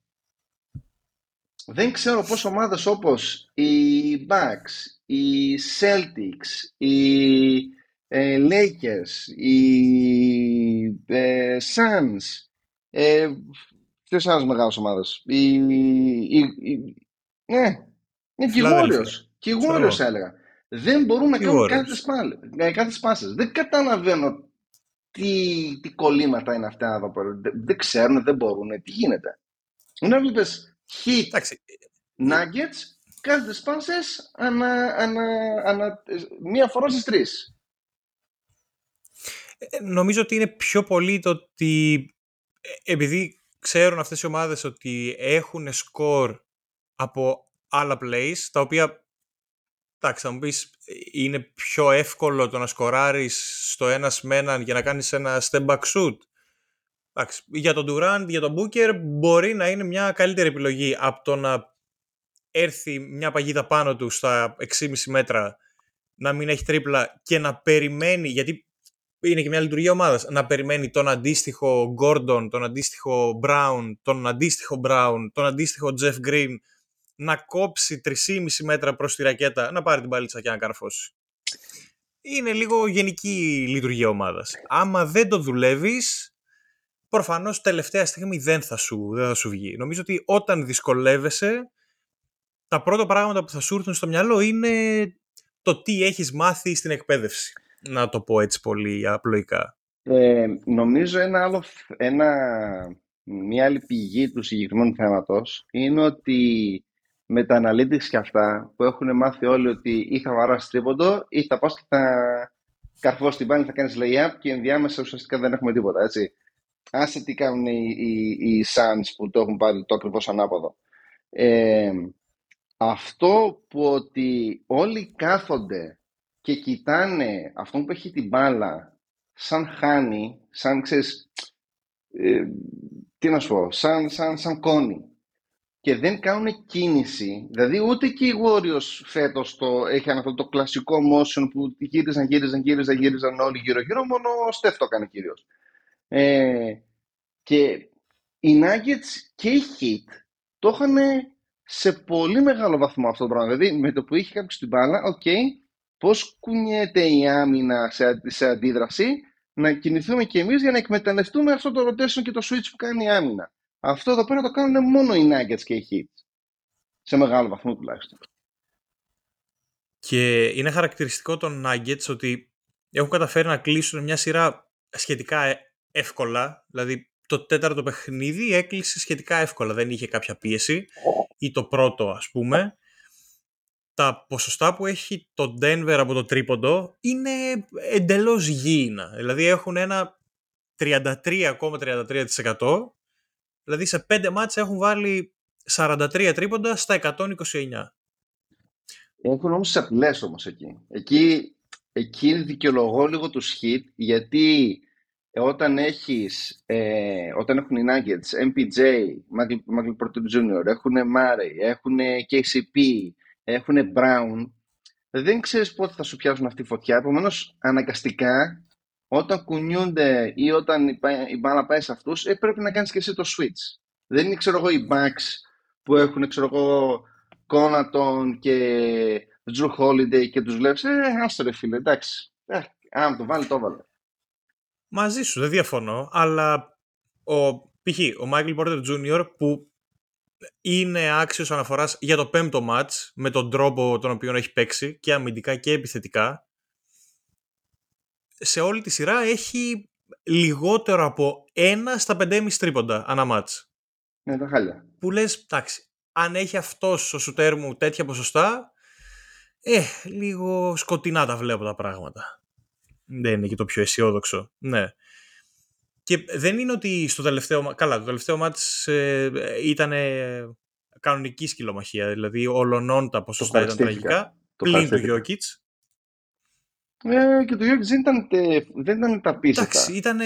Δεν ξέρω πώς ομάδες όπως οι Bucks, οι Celtics, οι ε, Lakers, οι ε, Suns, ε, ποιες άλλες μεγάλες ομάδες, οι, οι, ναι, είναι και Warriors. Και Warriors έλεγα. Δεν μπορούν να κάνουν κάθε πάσες. Δεν καταλαβαίνω τι, τι κολλήματα είναι αυτά εδώ πέρα. Δεν, ξέρουν, δεν μπορούν. Τι γίνεται. Να βλέπεις hit nuggets, κάθε πάσες ανα, ανα, ανα, μία φορά στις τρεις. Ε, νομίζω ότι είναι πιο πολύ το ότι ε, επειδή ξέρουν αυτές οι ομάδες ότι έχουν σκορ από άλλα plays, τα οποία, εντάξει, θα μου πεις, είναι πιο εύκολο το να σκοράρεις στο ένας με έναν για να κάνεις ένα step back shoot. Εντάξει, για τον Durant, για τον Booker μπορεί να είναι μια καλύτερη επιλογή από το να έρθει μια παγίδα πάνω του στα 6,5 μέτρα να μην έχει τρίπλα και να περιμένει, γιατί είναι και μια λειτουργία ομάδας, να περιμένει τον αντίστοιχο Gordon, τον αντίστοιχο Brown, τον αντίστοιχο Brown, τον αντίστοιχο Jeff Green να κόψει 3,5 μέτρα προς τη ρακέτα, να πάρει την παλίτσα και να καρφώσει. Είναι λίγο γενική λειτουργία ομάδας. Άμα δεν το δουλεύεις, προφανώς τελευταία στιγμή δεν θα σου, δεν θα σου βγει. Νομίζω ότι όταν δυσκολεύεσαι, τα πρώτα πράγματα που θα σου έρθουν στο μυαλό είναι το τι έχεις μάθει στην εκπαίδευση. Να το πω έτσι πολύ απλοϊκά. Ε, νομίζω ένα άλλο, ένα, μια άλλη πηγή του συγκεκριμένου θέματος είναι ότι με τα analytics και αυτά που έχουν μάθει όλοι ότι ή θα βαράσει τρίποντο ή θα πας και θα καρφώσει την πάνη, θα κάνεις layup και ενδιάμεσα ουσιαστικά δεν έχουμε τίποτα, έτσι. Άσε τι κάνουν οι, οι, οι Suns που το έχουν πάρει το ακριβώς ανάποδο. Ε, αυτό που ότι όλοι κάθονται και κοιτάνε αυτόν που έχει την μπάλα σαν χάνει, σαν ξέρεις, ε, τι να σου πω, σαν, σαν, σαν κώνοι και δεν κάνουν κίνηση. Δηλαδή ούτε και οι Warriors φέτος το είχαν αυτό το κλασικό motion που γύριζαν, γύριζαν, γύριζαν, γύριζαν όλοι γύρω-γύρω, μόνο ο Στεφ το έκανε κυρίως. Ε, και οι Nuggets και οι Heat το είχαν σε πολύ μεγάλο βαθμό αυτό το πράγμα. Δηλαδή με το που είχε κάποιος την μπάλα, OK, okay, πώς κουνιέται η άμυνα σε, σε αντίδραση, να κινηθούμε κι εμείς για να εκμεταλλευτούμε αυτό το rotation και το switch που κάνει η άμυνα. Αυτό εδώ πέρα το κάνουν μόνο οι Nuggets και οι Heat. Σε μεγάλο βαθμό τουλάχιστον. Και είναι χαρακτηριστικό των Nuggets ότι έχουν καταφέρει να κλείσουν μια σειρά σχετικά ε, εύκολα. Δηλαδή το τέταρτο παιχνίδι έκλεισε σχετικά εύκολα. Δεν είχε κάποια πίεση. Ή το πρώτο ας πούμε. Τα ποσοστά που έχει το Denver από το τρίποντο είναι εντελώς γήινα. Δηλαδή έχουν ένα 33,33% Δηλαδή σε πέντε μάτια έχουν βάλει 43 τρίποντα στα 129. Έχουν όμως απειλές όμως εκεί. Εκεί, εκεί δικαιολογώ λίγο τους hit γιατί όταν έχεις, ε, όταν έχουν οι Nuggets, MPJ, Michael Porter Jr., έχουν Murray, έχουν KCP, έχουν Brown, δεν ξέρεις πότε θα σου πιάσουν αυτή η φωτιά, επομένως αναγκαστικά όταν κουνιούνται ή όταν η μπάλα πάει σε αυτούς, ε, πρέπει να κάνεις και εσύ το switch. Δεν είναι, ξέρω εγώ, οι backs που έχουν, ξέρω εγώ, Κόνατον και Drew Holiday και τους βλέπεις, ε, άστο ρε φίλε, εντάξει. Ε, αν το βάλει, το βάλε. Μαζί σου, δεν διαφωνώ, αλλά ο, π.χ. ο Michael Porter Jr. που είναι άξιος αναφοράς για το πέμπτο match με τον τρόπο τον οποίο έχει παίξει και αμυντικά και επιθετικά σε όλη τη σειρά έχει λιγότερο από ένα στα 5,5 τρίποντα ανά μάτς. Ναι, τα χάλια. Που λες, εντάξει, αν έχει αυτός ο σουτέρ μου τέτοια ποσοστά, ε, λίγο σκοτεινά τα βλέπω τα πράγματα. Δεν είναι και το πιο αισιόδοξο. Ναι. Και δεν είναι ότι στο τελευταίο... Καλά, το τελευταίο μάτς ε, ήταν κανονική σκυλομαχία. Δηλαδή, ολονών τα ποσοστά ήταν τραγικά. Πλην του Γιώκητς. Ε, και το Γιώργης δεν ήταν, δεν ήταν τα πίστα. Εντάξει, ήταν...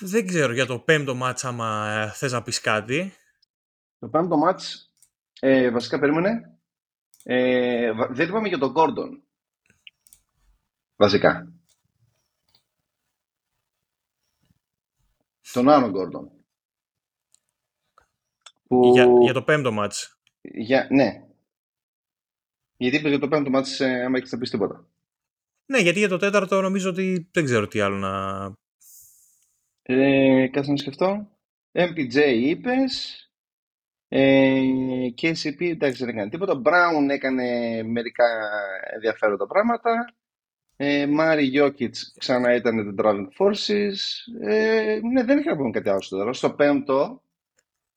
Δεν ξέρω για το πέμπτο μάτς άμα ε, θες να πεις κάτι. Το πέμπτο μάτς, ε, βασικά περίμενε, ε, δεν είπαμε για τον Gordon. Βασικά. Τον άλλο Gordon. Που... Για, για το πέμπτο μάτς. Για, ναι, γιατί είπε για το πέμπτο μάτς, ε, άμα έχεις να πεις τίποτα. Ναι, γιατί για το τέταρτο νομίζω ότι δεν ξέρω τι άλλο να... Ε, κάτσε να σκεφτώ. MPJ είπες. Ε, KCP εντάξει δεν έκανε τίποτα. Brown έκανε μερικά ενδιαφέροντα πράγματα. Ε, Μάρι Γιώκητς ξανά ήταν το Driving Forces. Ε, ναι, δεν είχα να πούμε κάτι άλλο στο Στο πέμπτο,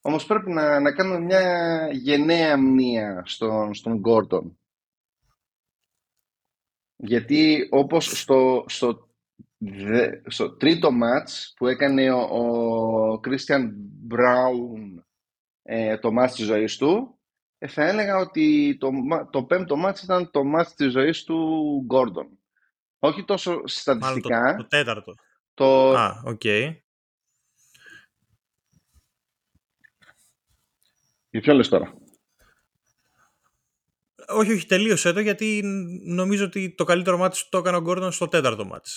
όμως πρέπει να, να κάνουμε μια γενναία μνήα στον, στον Gordon. Γιατί όπως στο, στο, στο τρίτο μάτς που έκανε ο, ο Christian Brown ε, το μάτς της ζωής του, ε, θα έλεγα ότι το, το πέμπτο μάτς ήταν το μάτς της ζωής του Gordon. Όχι τόσο στατιστικά. Μάλλον το, το τέταρτο. Το... Α, OK. Okay. Για ποιο λες τώρα; Όχι, όχι, τελείωσε το γιατί νομίζω ότι το καλύτερο ματς το έκανε ο Γκόρντον στο τέταρτο ματς.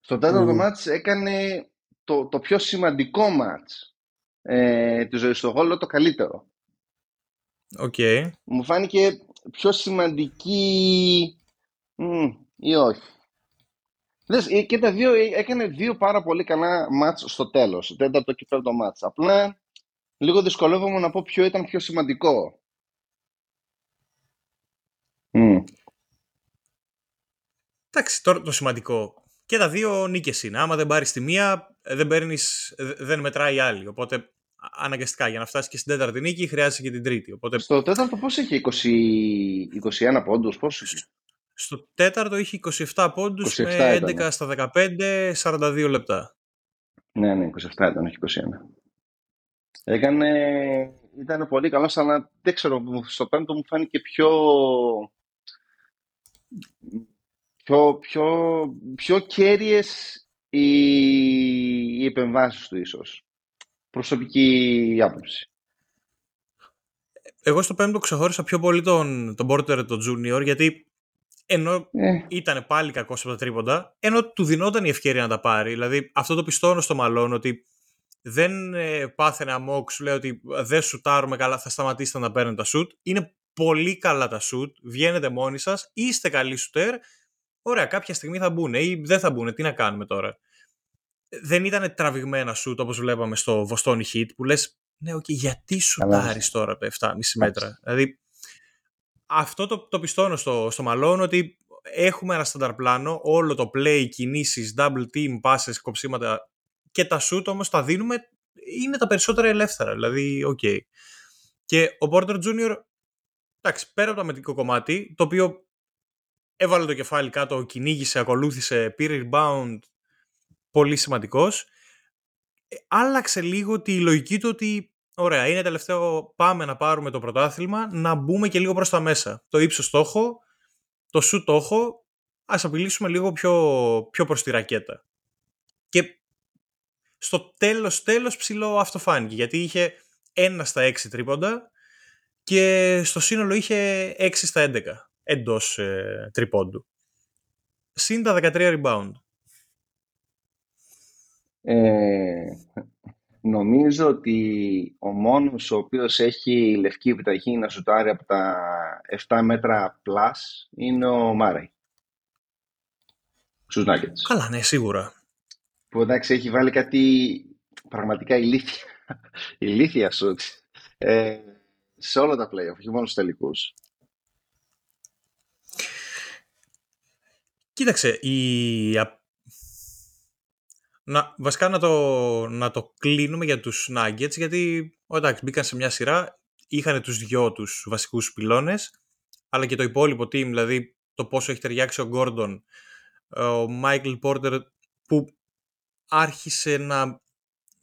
Στο τέταρτο mm. έκανε το, το πιο σημαντικό μάτς ε, της ζωής του. Εγώ το καλύτερο. Οκ. Μου φάνηκε πιο σημαντική μ, ή όχι. Λες, ε, και τα δύο, ε, έκανε δύο πάρα πολύ καλά μάτς στο τέλος, τέταρτο και πέμπτο μάτς. Απλά λίγο δυσκολεύομαι να πω ποιο ήταν πιο σημαντικό. Mm. Εντάξει, τώρα το σημαντικό. Και τα δύο νίκες είναι. Άμα δεν πάρεις τη μία, δεν, παίρνεις, δεν μετράει η άλλη. Οπότε αναγκαστικά για να φτάσεις και στην τέταρτη νίκη χρειάζεται και την τρίτη. Οπότε... Στο τέταρτο πώς είχε 20, 21 πόντους, πώς είχε; Στο τέταρτο είχε 27 πόντους 27 με 11 ήταν. στα 15, 42 λεπτά. Ναι, ναι, 27 ήταν, όχι 21. Έκανε, ήταν πολύ καλό, αλλά δεν ξέρω, στο πέμπτο μου φάνηκε πιο πιο, πιο, πιο κέρυες οι, οι επεμβάσεις του ίσως. Προσωπική άποψη. Εγώ στο πέμπτο ξεχώρισα πιο πολύ τον, τον Porter τον Junior γιατί ενώ ε. ήταν πάλι κακός από τα τρίποντα, ενώ του δινόταν η ευκαιρία να τα πάρει. Δηλαδή αυτό το πιστώνω στο μαλόν ότι δεν ε, πάθαινε αμόκ, σου λέει ότι δεν σουτάρουμε καλά, θα σταματήσετε να παίρνετε τα σουτ. Είναι πολύ καλά τα σουτ, βγαίνετε μόνοι σας, είστε καλοί σουτέρ. Ωραία, κάποια στιγμή θα μπουν ή δεν θα μπουν. Τι να κάνουμε τώρα. Δεν ήταν τραβηγμένα σουτ όπως βλέπαμε στο Βοστόνη Heat που λες, ναι, okay, γιατί σουτάρεις τώρα το 7,5 μέτρα. Δηλαδή, αυτό το, το πιστώνω στο, στο Μαλόουν ότι έχουμε ένα στάνταρ πλάνο, όλο το play, κινήσεις, double team, πάσες, κοψίματα και τα σουτ όμως τα δίνουμε, είναι τα περισσότερα ελεύθερα, δηλαδή OK. Okay. Και ο Porter Jr. εντάξει, πέρα από το αμυντικό κομμάτι, το οποίο έβαλε το κεφάλι κάτω, κυνήγησε, ακολούθησε, πήρε rebound, πολύ σημαντικός, ε, άλλαξε λίγο τη λογική του ότι ωραία, είναι τελευταίο, πάμε να πάρουμε το πρωτάθλημα, να μπούμε και λίγο προς τα μέσα. Το ύψος το έχω, το σου το έχω, ας απειλήσουμε λίγο πιο, πιο προς τη ρακέτα. Και στο τέλος τέλος ψηλό αυτό φάνηκε, γιατί είχε ένα στα έξι τρίποντα και στο σύνολο είχε 6 στα 11 εντός ε, τρίποντου. Συν τα 13 rebound. Ε, νομίζω ότι ο μόνος ο οποίος έχει λευκή επιταγή να σουτάρει από τα 7 μέτρα plus είναι ο Μάρεϊ. Στους Nuggets. Καλά, ναι, σίγουρα που εντάξει έχει βάλει κάτι πραγματικά ηλίθια, ηλίθια σουτ ε, σε όλα τα playoff, όχι μόνο στους τελικούς. Κοίταξε, η... να, βασικά να το, να το κλείνουμε για τους Nuggets, γιατί εντάξει, μπήκαν σε μια σειρά, είχαν τους δυο τους βασικούς πυλώνες, αλλά και το υπόλοιπο team, δηλαδή το πόσο έχει ταιριάξει ο Gordon, ο Michael Porter, που άρχισε να,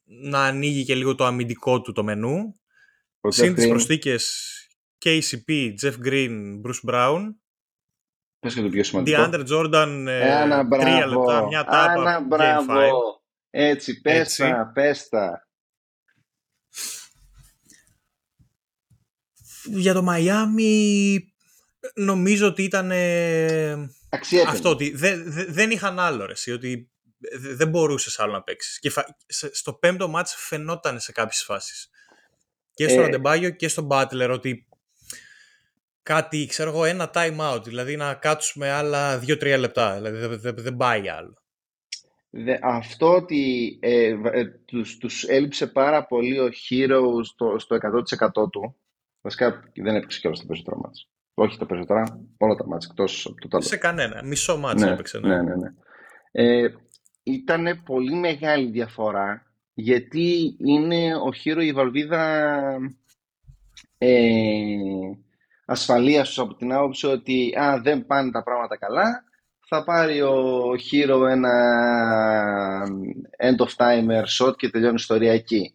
να ανοίγει και λίγο το αμυντικό του το μενού. Συν τις προσθήκες KCP, Jeff Green, Bruce Brown. Πες και το πιο σημαντικό. DeAndre Jordan, ε, Ένα τρία λεπτά, μια τάπα, Ένα μπράβο. Έτσι, πες τα, πες τα. Για το Miami νομίζω ότι ήταν αυτό ότι δεν είχαν άλλο ρε, ότι δεν μπορούσες άλλο να παίξεις. Και στο πέμπτο μάτς φαινόταν σε κάποιες φάσεις. Και στον Αντεμπάγιο και στον Μπάτλερ ότι κάτι, ξέρω εγώ, ένα time out, δηλαδή να κάτσουμε άλλα 2-3 λεπτά. Δηλαδή δεν, δεν, πάει άλλο. αυτό ότι ε, ε, τους, τους έλειψε πάρα πολύ ο Hero στο, στο 100% του, βασικά δεν έπαιξε κιόλας το περισσότερο μάτς. Όχι τα περισσότερα, όλα τα μάτς εκτός από το τέλος. Σε κανένα, μισό μάτς ναι, έπαιξε. Ναι, ναι, ναι. ναι. Ε, ήταν πολύ μεγάλη διαφορά γιατί είναι ο Χείρο η βαλβίδα ε, ασφαλείας από την άποψη ότι α, δεν πάνε τα πράγματα καλά θα πάρει ο Χείρο ένα end of timer shot και τελειώνει η ιστορία εκεί.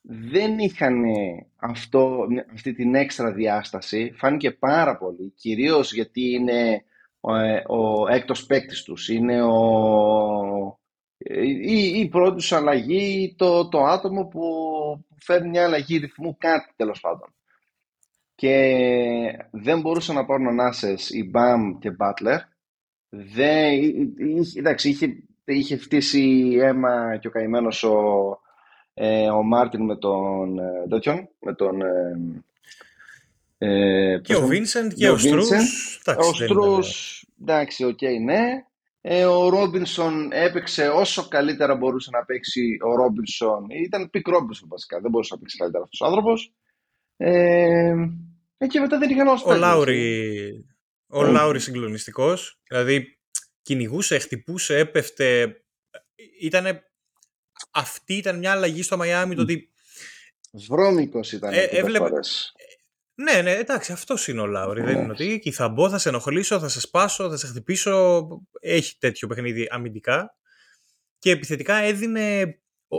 Δεν είχαν αυτό, αυτή την έξτρα διάσταση, φάνηκε πάρα πολύ, κυρίως γιατί είναι ο, ε, ο έκτος παίκτης τους, είναι ο, η, η πρώτη τους αλλαγή, το, το άτομο που φέρνει μια αλλαγή ρυθμού, κάτι τέλος πάντων. Και δεν μπορούσαν να πάρουν ανάσες η Μπαμ και Μπάτλερ. Δεν, εντάξει, είχε, είχε φτύσει αίμα και ο καημένος ο, ε, ο Μάρτιν με τον ε, με τον ε, και ο Βίνσεντ και ο Στρούς. Ο Στρούς, εντάξει, OK, okay, ναι. Ε, ο Ρόμπινσον έπαιξε όσο καλύτερα μπορούσε να παίξει ο Ρόμπινσον. Ήταν peak Ρόμπινσον βασικά, δεν μπορούσε να παίξει καλύτερα αυτός ο άνθρωπος. Ε, ε, και μετά δεν είχαν όσο Ο Λάουρι, ο Λάουρι συγκλονιστικός, δηλαδή κυνηγούσε, χτυπούσε, έπεφτε. Ήτανε, αυτή ήταν μια αλλαγή στο Μαϊάμι, το ότι Βρώμικος ήταν ε, έβλεπε, ναι, ναι, εντάξει, αυτός είναι ο Λάουρι. Δεν είναι ότι εκεί θα μπω, θα σε ενοχλήσω, θα σε σπάσω, θα σε χτυπήσω. Έχει τέτοιο παιχνίδι αμυντικά. Και επιθετικά έδινε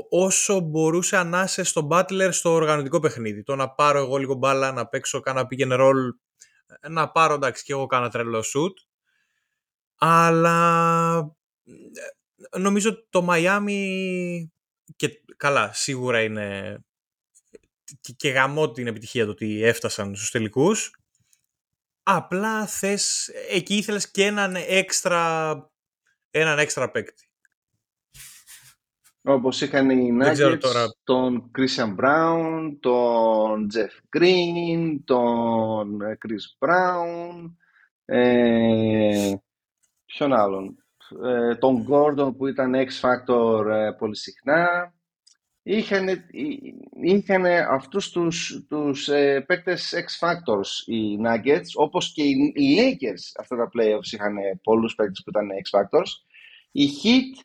όσο μπορούσε ανάσε στον Butler στο οργανωτικό παιχνίδι. Το να πάρω εγώ λίγο μπάλα, να παίξω κάνα πήγαινε ρόλ, να πάρω εντάξει και εγώ κάνα τρελό σουτ. Αλλά ε, νομίζω το Μαϊάμι και καλά σίγουρα είναι και, και γαμώ την επιτυχία του ότι έφτασαν στους τελικούς. Απλά θες, εκεί ήθελες και έναν έξτρα, έναν έξτρα παίκτη. Όπως είχαν οι Nuggets, τον Christian Brown, τον Jeff Green, τον ε, Chris Brown, ε, ποιον άλλον, ε, τον Gordon που ήταν X-Factor ε, πολύ συχνά. Είχαν, είχαν αυτούς τους, τους ε, παίκτες X-Factors οι Nuggets, όπως και οι, οι Lakers αυτά τα playoffs είχαν πολλούς παίκτες που ήταν X-Factors. Η Heat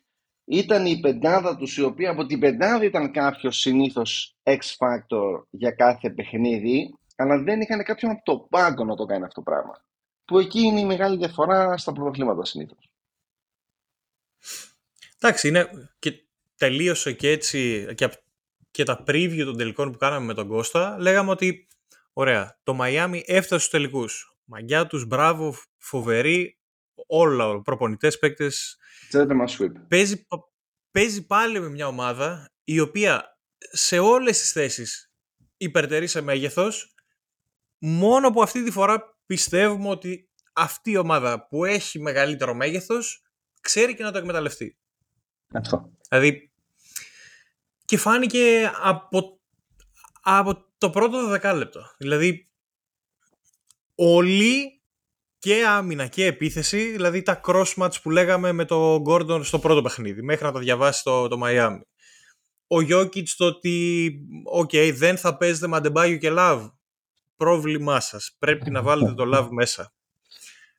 ήταν η πεντάδα τους, η οποία από την πεντάδα ήταν κάποιος συνήθως X-Factor για κάθε παιχνίδι, αλλά δεν είχαν κάποιον από το πάγκο να το κάνει αυτό το πράγμα. Που εκεί είναι η μεγάλη διαφορά στα πρωτοθλήματα συνήθως. Εντάξει, είναι και τελείωσε και έτσι και, και τα preview των τελικών που κάναμε με τον Κώστα, λέγαμε ότι ωραία, το Μαϊάμι έφτασε στους τελικούς. Μαγιά τους, μπράβο, φοβερή, όλα, προπονητές, παίκτες. Παίζει, παίζει πάλι με μια ομάδα η οποία σε όλες τις θέσεις υπερτερεί σε μέγεθος, μόνο που αυτή τη φορά πιστεύουμε ότι αυτή η ομάδα που έχει μεγαλύτερο μέγεθος ξέρει και να το εκμεταλλευτεί. Αυτό. Δηλαδή, και φάνηκε από, από το πρώτο δεκάλεπτο. Δηλαδή, όλοι και άμυνα και επίθεση, δηλαδή τα cross match που λέγαμε με τον Gordon στο πρώτο παιχνίδι, μέχρι να τα διαβάσει το, το Miami. Ο Jokic το ότι, οκ, δεν θα παίζετε με Αντεμπάγιο και Love. Πρόβλημά σας. Πρέπει να βάλετε το Love μέσα.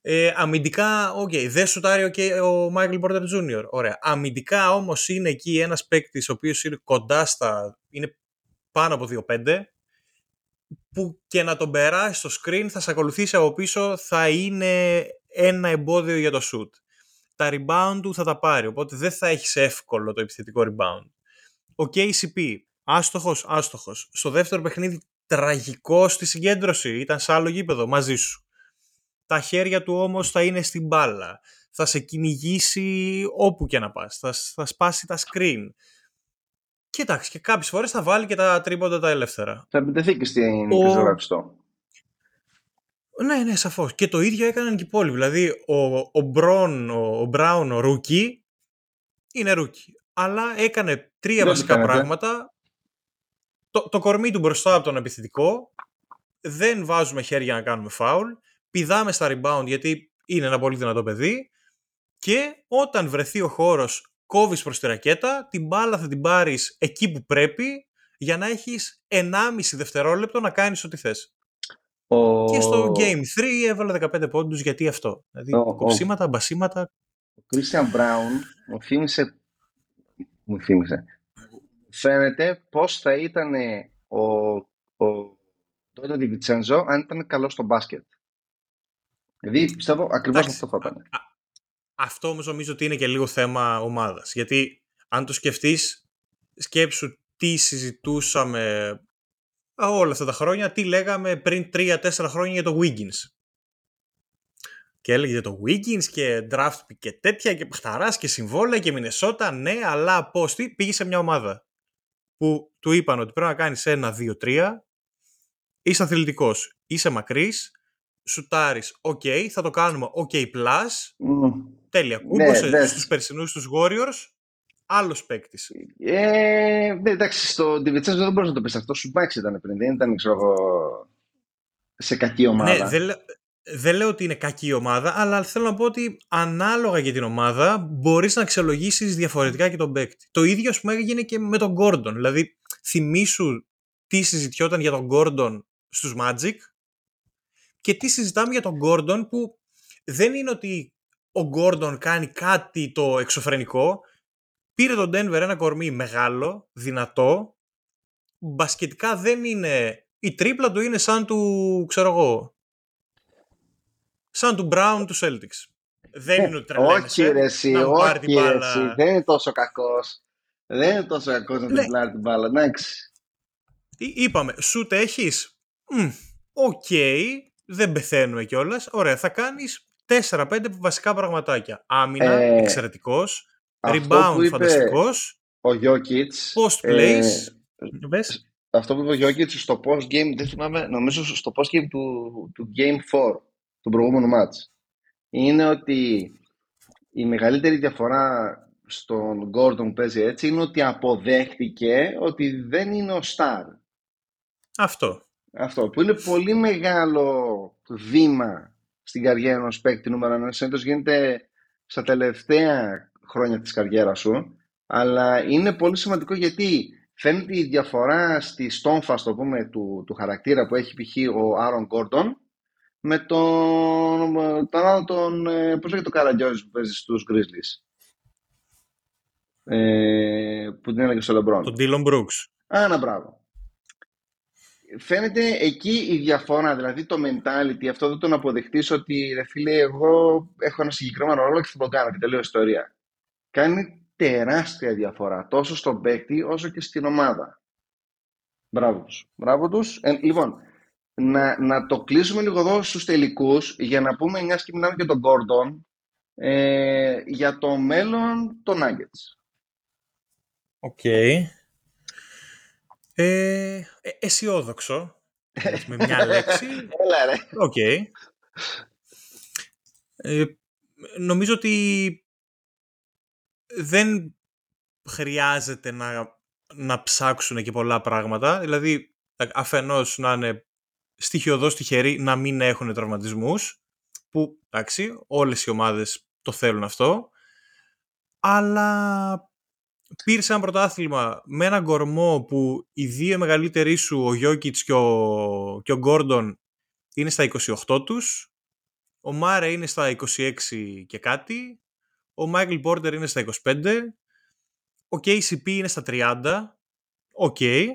Ε, αμυντικά, OK, okay, δεν σουτάρει okay, ο Michael Porter Jr. Ωραία. Αμυντικά όμως είναι εκεί ένας παίκτης ο οποίος είναι κοντά στα, είναι πάνω από 2-5 που και να τον περάσει στο screen θα σε ακολουθήσει από πίσω θα είναι ένα εμπόδιο για το σουτ. Τα rebound του θα τα πάρει, οπότε δεν θα έχεις εύκολο το επιθετικό rebound. Ο KCP, άστοχος, άστοχος. Στο δεύτερο παιχνίδι τραγικό στη συγκέντρωση, ήταν σε άλλο γήπεδο μαζί σου. Τα χέρια του όμως θα είναι στην μπάλα. Θα σε κυνηγήσει όπου και να πας. Θα, θα σπάσει τα screen. Κοίταξε, και κάποιες φορές θα βάλει και τα τρίποντα τα ελεύθερα. Θα επιτεθεί και στην ο... Ναι, ναι, σαφώς. Και το ίδιο έκαναν και οι υπόλοιποι. Δηλαδή, ο, ο, Μπρον, ο, ο Μπράουν, ο Ρούκι, είναι Ρούκι. Αλλά έκανε τρία βασικά πράγματα. Το, το κορμί του μπροστά από τον επιθετικό. Δεν βάζουμε χέρια να κάνουμε φάουλ πηδάμε στα rebound γιατί είναι ένα πολύ δυνατό παιδί και όταν βρεθεί ο χώρος κόβεις προς τη ρακέτα, την μπάλα θα την πάρεις εκεί που πρέπει για να έχεις 1,5 δευτερόλεπτο να κάνεις ό,τι θες. Ο... Και στο Game 3 έβαλε 15 πόντους γιατί αυτό. Δηλαδή ο... κοψίματα, μπασίματα. Ο Christian Brown μου θύμισε, μου θύμισε, φαίνεται πώς θα ήταν ο, ο Τότε Διβιτσένζο αν ήταν καλός στο μπάσκετ. Δηλαδή πιστεύω ακριβώς αυτό θα ήταν. Αυτό όμως νομίζω ότι είναι και λίγο θέμα ομάδας. Γιατί αν το σκεφτείς, σκέψου τι συζητούσαμε όλα αυτά τα χρόνια, τι λέγαμε πριν 3-4 χρόνια για το Wiggins. Και έλεγε για το Wiggins και draft και τέτοια και παιχταράς και συμβόλαια και Μινεσότα. Ναι, αλλά πώς τι πήγε σε μια ομάδα που του είπαν ότι πρέπει να κάνεις ένα, δύο, τρία. Είσαι αθλητικός, είσαι μακρύς, σουτάρεις, οκ, θα το κάνουμε ok plus, τέλεια. Ναι, Κούμπωσε ναι, στους περσινούς τους Warriors, άλλος παίκτης. Ε, ναι, εντάξει, στο Divincenzo δεν μπορείς να το πεις αυτό, σου ήταν πριν, δεν ήταν, ξέρω εγώ, σε κακή ομάδα. Ναι, δεν, δεν λέω ότι είναι κακή ομάδα, αλλά θέλω να πω ότι ανάλογα για την ομάδα μπορείς να αξιολογήσεις διαφορετικά και τον παίκτη. Το ίδιο, ας πούμε, έγινε και με τον Gordon. Δηλαδή, θυμήσου τι συζητιόταν για τον Gordon στους Magic και τι συζητάμε για τον Gordon που δεν είναι ότι ο Gordon κάνει κάτι το εξωφρενικό. Πήρε τον Denver ένα κορμί μεγάλο, δυνατό. Μπασκετικά δεν είναι... Η τρίπλα του είναι σαν του, ξέρω εγώ, σαν του Brown του Celtics. Δεν είναι ότι τρελαίνεσαι. Όχι ρε εσύ, όχι ρε εσύ. Δεν είναι τόσο κακός. Δεν είναι τόσο κακός να ναι. την μπάλα. Εντάξει. Είπαμε, σουτ έχεις; Οκ, δεν πεθαίνουμε κιόλας. Ωραία, θα κάνεις 4-5 βασικά πραγματάκια. Άμυνα, ε, εξαιρετικός. Rebound, είπε φανταστικός. Ο Γιόκιτς. Post plays. Ε, αυτό που είπε ο Γιόκιτς στο post game, δεν θυμάμαι, νομίζω στο post game του, του Game 4, του προηγούμενου match, είναι ότι η μεγαλύτερη διαφορά στον Gordon που παίζει έτσι είναι ότι αποδέχτηκε ότι δεν είναι ο Star. Αυτό. Αυτό που είναι πολύ μεγάλο βήμα στην καριέρα ενός παίκτη νούμερο ένα. Συνήθως γίνεται στα τελευταία χρόνια της καριέρας σου αλλά είναι πολύ σημαντικό γιατί φαίνεται η διαφορά στη στόμφα το πούμε, του, του χαρακτήρα που έχει π.χ. ο Άρον Γκόρντον με τον, τον άλλο τον, ε, πώς λέγεται το Καραγκιόζης που παίζει στους Grizzlies; Ε, που την έλεγε στο Λεμπρόν. Τον Dylan Brooks. Α, να μπράβο. Φαίνεται εκεί η διαφορά, δηλαδή το mentality, αυτό δεν τον αποδεχτείς ότι ρε φίλε, εγώ έχω ένα συγκεκριμένο ρόλο και θα το κάνω και τελείω ιστορία. Κάνει τεράστια διαφορά τόσο στον παίκτη όσο και στην ομάδα. Μπράβο τους. Μπράβο τους. Ε, λοιπόν, να, να το κλείσουμε λίγο εδώ στους τελικούς για να πούμε, μιας και μιλάμε και τον Gordon, ε, για το μέλλον των Nuggets. OK. Okay. Ε, ε, αισιόδοξο. με μια λέξη. Έλα ρε. OK. Okay. Ε, νομίζω ότι δεν χρειάζεται να, να ψάξουν και πολλά πράγματα. Δηλαδή, αφενός να είναι στοιχειωδώς τυχεροί να μην έχουν τραυματισμούς, που, εντάξει, όλες οι ομάδες το θέλουν αυτό, αλλά πήρες ένα πρωτάθλημα με έναν κορμό που οι δύο μεγαλύτεροι σου, ο Γιώκητς και ο, και ο Gordon, είναι στα 28 τους, ο Μάρε είναι στα 26 και κάτι, ο Michael Porter είναι στα 25, ο KCP είναι στα 30, OK, okay.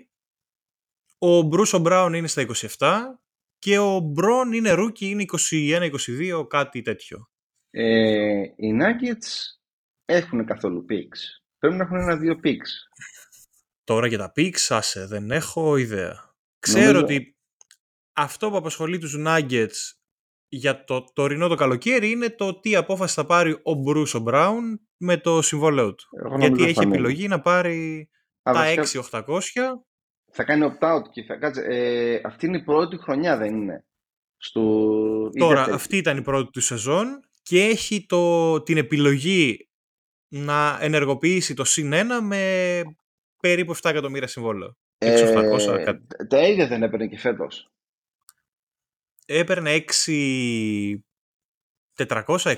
ο Bruce Brown είναι στα 27 και ο Braun είναι rookie, είναι 21-22, κάτι τέτοιο. Ε, οι Nuggets έχουν καθόλου picks. Πρέπει να έχουν ένα-δύο picks. Τώρα για τα picks, άσε, δεν έχω ιδέα. Ξέρω ότι αυτό που απασχολεί τους Nuggets για το τωρινό το καλοκαίρι είναι το τι απόφαση θα πάρει ο Μπρούσο Μπράουν με το συμβόλαιό του. Γιατί έχει επιλογή να πάρει Α, τα 6-800. Θα κάνει opt-out και θα κάτσε. Ε, αυτή είναι η πρώτη χρονιά, δεν είναι. Στο... Τώρα, αυτή ήταν η πρώτη του σεζόν και έχει το, την επιλογή να ενεργοποιήσει το συν 1 με περίπου 7 εκατομμύρια συμβόλαιο. Ε, 600, κάτι. Τα ίδια δεν έπαιρνε και φέτος έπαιρνε 6... 400, 6,5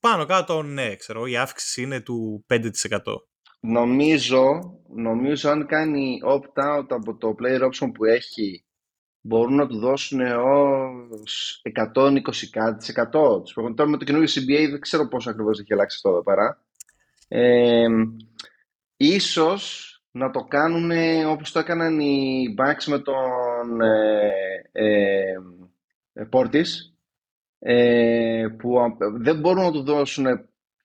πάνω κάτω, ναι, ξέρω, η αύξηση είναι του 5%. Νομίζω, νομίζω αν κάνει opt-out από το player option που έχει, μπορούν να του δώσουν ως 120 κάτι, 100. Τώρα με το καινούργιο CBA δεν ξέρω πόσο ακριβώς έχει αλλάξει αυτό εδώ πέρα. Ε, ίσως να το κάνουν όπως το έκαναν οι Bucks με τον ε, ε, ε, Πόρτης ε, που δεν μπορούν να του δώσουν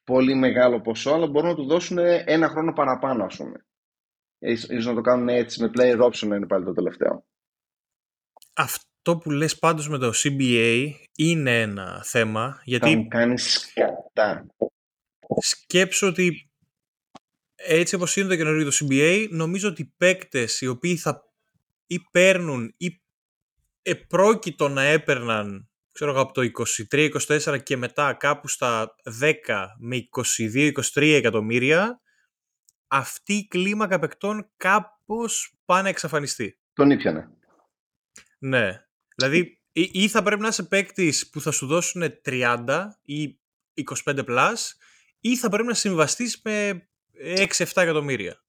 πολύ μεγάλο ποσό αλλά μπορούν να του δώσουν ένα χρόνο παραπάνω ας πούμε. Ίσως να το κάνουν έτσι με player option είναι πάλι το τελευταίο. Αυτό που λες πάντως με το CBA είναι ένα θέμα γιατί... Θα μου κάνεις σκατά. Σκέψω ότι έτσι όπως είναι το καινούργιο το CBA νομίζω ότι οι παίκτες οι οποίοι θα ή παίρνουν ή επρόκειτο να έπαιρναν ξέρω από το 23-24 και μετά κάπου στα 10 με 22-23 εκατομμύρια αυτή η κλίμακα παικτών κάπως πάνε να εξαφανιστεί. Τον ήπιανε. Ναι. Δηλαδή ή θα πρέπει να είσαι παίκτης που θα σου δώσουν 30 ή 25 plus ή θα πρέπει να συμβαστείς με 6-7 εκατομμύρια;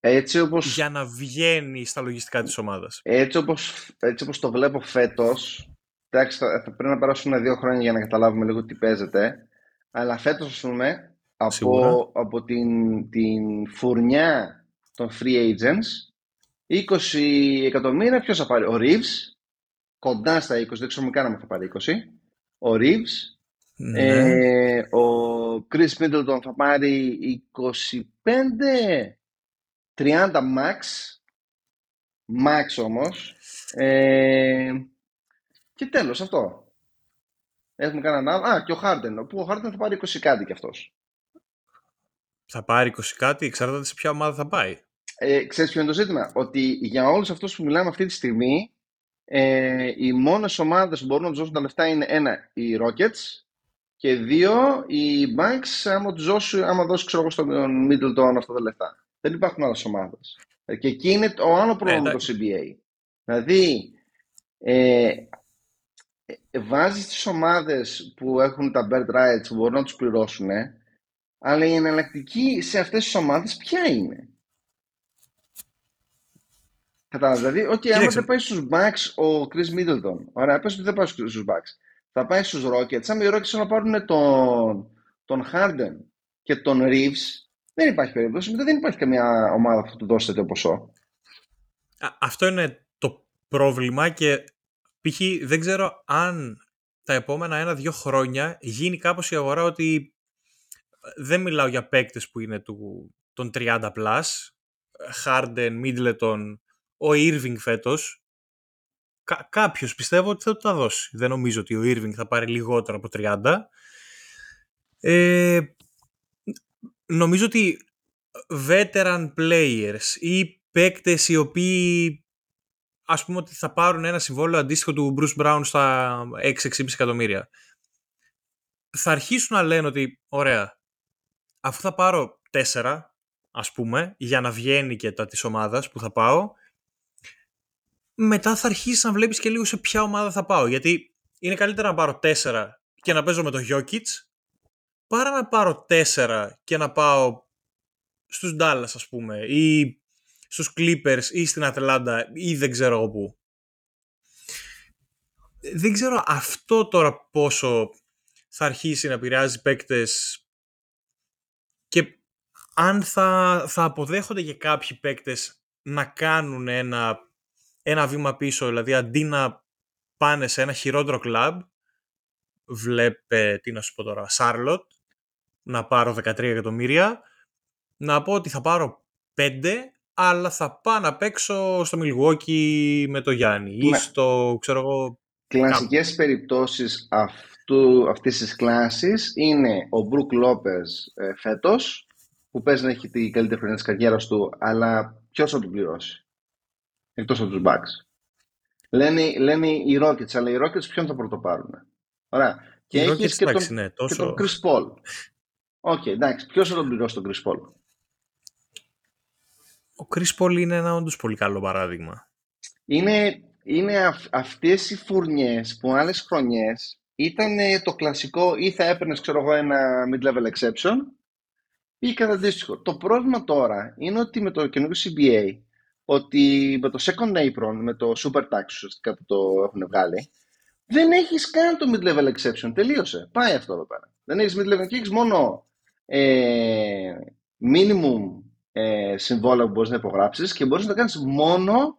Έτσι όπως... Για να βγαίνει στα λογιστικά της ομάδας. Έτσι όπως, έτσι όπως το βλέπω φέτος, εντάξει, θα, θα πρέπει να περάσουν δύο χρόνια για να καταλάβουμε λίγο τι παίζεται, αλλά φέτος, ας πούμε, από, από την, την φουρνιά των free agents, 20 εκατομμύρια ποιος θα πάρει, ο Reeves, κοντά στα 20, δεν ξέρω καν αν θα πάρει 20, ο Reeves, ναι. ε, ο Chris Middleton θα πάρει 25 30 max, max όμως, ε, και τέλος αυτό. Έχουμε κανέναν άλλο. Α, και ο Χάρντεν. Που ο Χάρντεν θα πάρει 20 κάτι κι αυτός. Θα πάρει 20 κάτι, εξαρτάται σε ποια ομάδα θα πάει. Ε, ξέρεις ποιο είναι το ζήτημα; Ότι για όλους αυτούς που μιλάμε αυτή τη στιγμή, ε, οι μόνες ομάδες που μπορούν να τους δώσουν τα λεφτά είναι ένα, οι Rockets και δύο, οι Banks, άμα τους δώσεις, άμα δώσεις ξέρω, στον Middleton αυτά τα λεφτά. Δεν υπάρχουν άλλες ομάδες. Ε, και εκεί είναι το άλλο πρόβλημα με το CBA. Δηλαδή, ε, ε, βάζεις τις ομάδες που έχουν τα bird rights που μπορούν να τους πληρώσουν, αλλά η εναλλακτική σε αυτές τις ομάδες ποια είναι; Κατάλαβα. Δηλαδή, ότι okay, άμα δεν πάει στους Bucks ο Chris Middleton, ωραία, πες ότι δεν πάει στους Bucks, θα πάει στους Rockets, άμα οι Rockets να πάρουν τον, τον Harden και τον Reeves, δεν υπάρχει περίπτωση. Δεν υπάρχει καμία ομάδα που θα του δώσει τέτοιο ποσό. Αυτό είναι το πρόβλημα και π.χ. δεν ξέρω αν τα επόμενα ένα-δύο χρόνια γίνει κάπως η αγορά ότι δεν μιλάω για παίκτες που είναι του, των 30 plus, Harden, Middleton, ο Irving φέτος, Κα- κάποιος πιστεύω ότι θα του τα δώσει. Δεν νομίζω ότι ο Irving θα πάρει λιγότερο από 30. Ε, νομίζω ότι veteran players ή παίκτες οι οποίοι ας πούμε ότι θα πάρουν ένα συμβόλαιο αντίστοιχο του Bruce Brown στα 6-6,5 εκατομμύρια. Θα αρχίσουν να λένε ότι ωραία, αφού θα πάρω 4 ας πούμε για να βγαίνει και τα της ομάδας που θα πάω μετά θα αρχίσεις να βλέπεις και λίγο σε ποια ομάδα θα πάω γιατί είναι καλύτερα να πάρω 4 και να παίζω με το Jokic παρά να πάρω 4 και να πάω στους Dallas ας πούμε ή στους Clippers ή στην Ατλάντα ή δεν ξέρω εγώ πού. Δεν ξέρω αυτό τώρα πόσο θα αρχίσει να επηρεάζει παίκτες και αν θα, θα αποδέχονται και κάποιοι παίκτες να κάνουν ένα, ένα βήμα πίσω, δηλαδή αντί να πάνε σε ένα χειρότερο κλαμπ, βλέπε, τι να σου πω τώρα, Σάρλοτ, να πάρω 13 εκατομμύρια, να πω ότι θα πάρω 5, αλλά θα πάω να παίξω στο Milwaukee με το Γιάννη ή ναι. στο, ξέρω εγώ... Κλασικές περιπτώσεις αυτού, αυτής της κλάσης είναι ο Μπρουκ Λόπες ε, φέτος, που παίζει να έχει την καλύτερη χρονιά της καριέρας του, αλλά ποιος θα του πληρώσει, εκτός από τους Bucks. Λένε, λένε οι Rockets, αλλά οι Rockets ποιον θα πρωτοπάρουν. Ωραία. Και έχεις και, τον, ναι, τόσο... και τον Chris Paul. OK, okay, εντάξει. Ποιος θα τον πληρώσει τον Chris Paul; Ο Chris Paul είναι ένα όντως πολύ καλό παράδειγμα. Είναι, είναι αυ, αυτές οι φουρνιές που άλλες χρονιές ήταν το κλασικό ή θα έπαιρνες ξέρω εγώ ένα mid-level exception ή κάτι αντίστοιχο. Το πρόβλημα τώρα είναι ότι με το καινούργιο CBA ότι με το second apron, με το super tax ουσιαστικά που το έχουν βγάλει, δεν έχεις καν το mid-level exception. Τελείωσε. Πάει αυτό εδώ πέρα. Δεν έχεις mid-level και έχεις μόνο ε, minimum ε, συμβόλαια που μπορείς να υπογράψεις και μπορείς να το κάνεις μόνο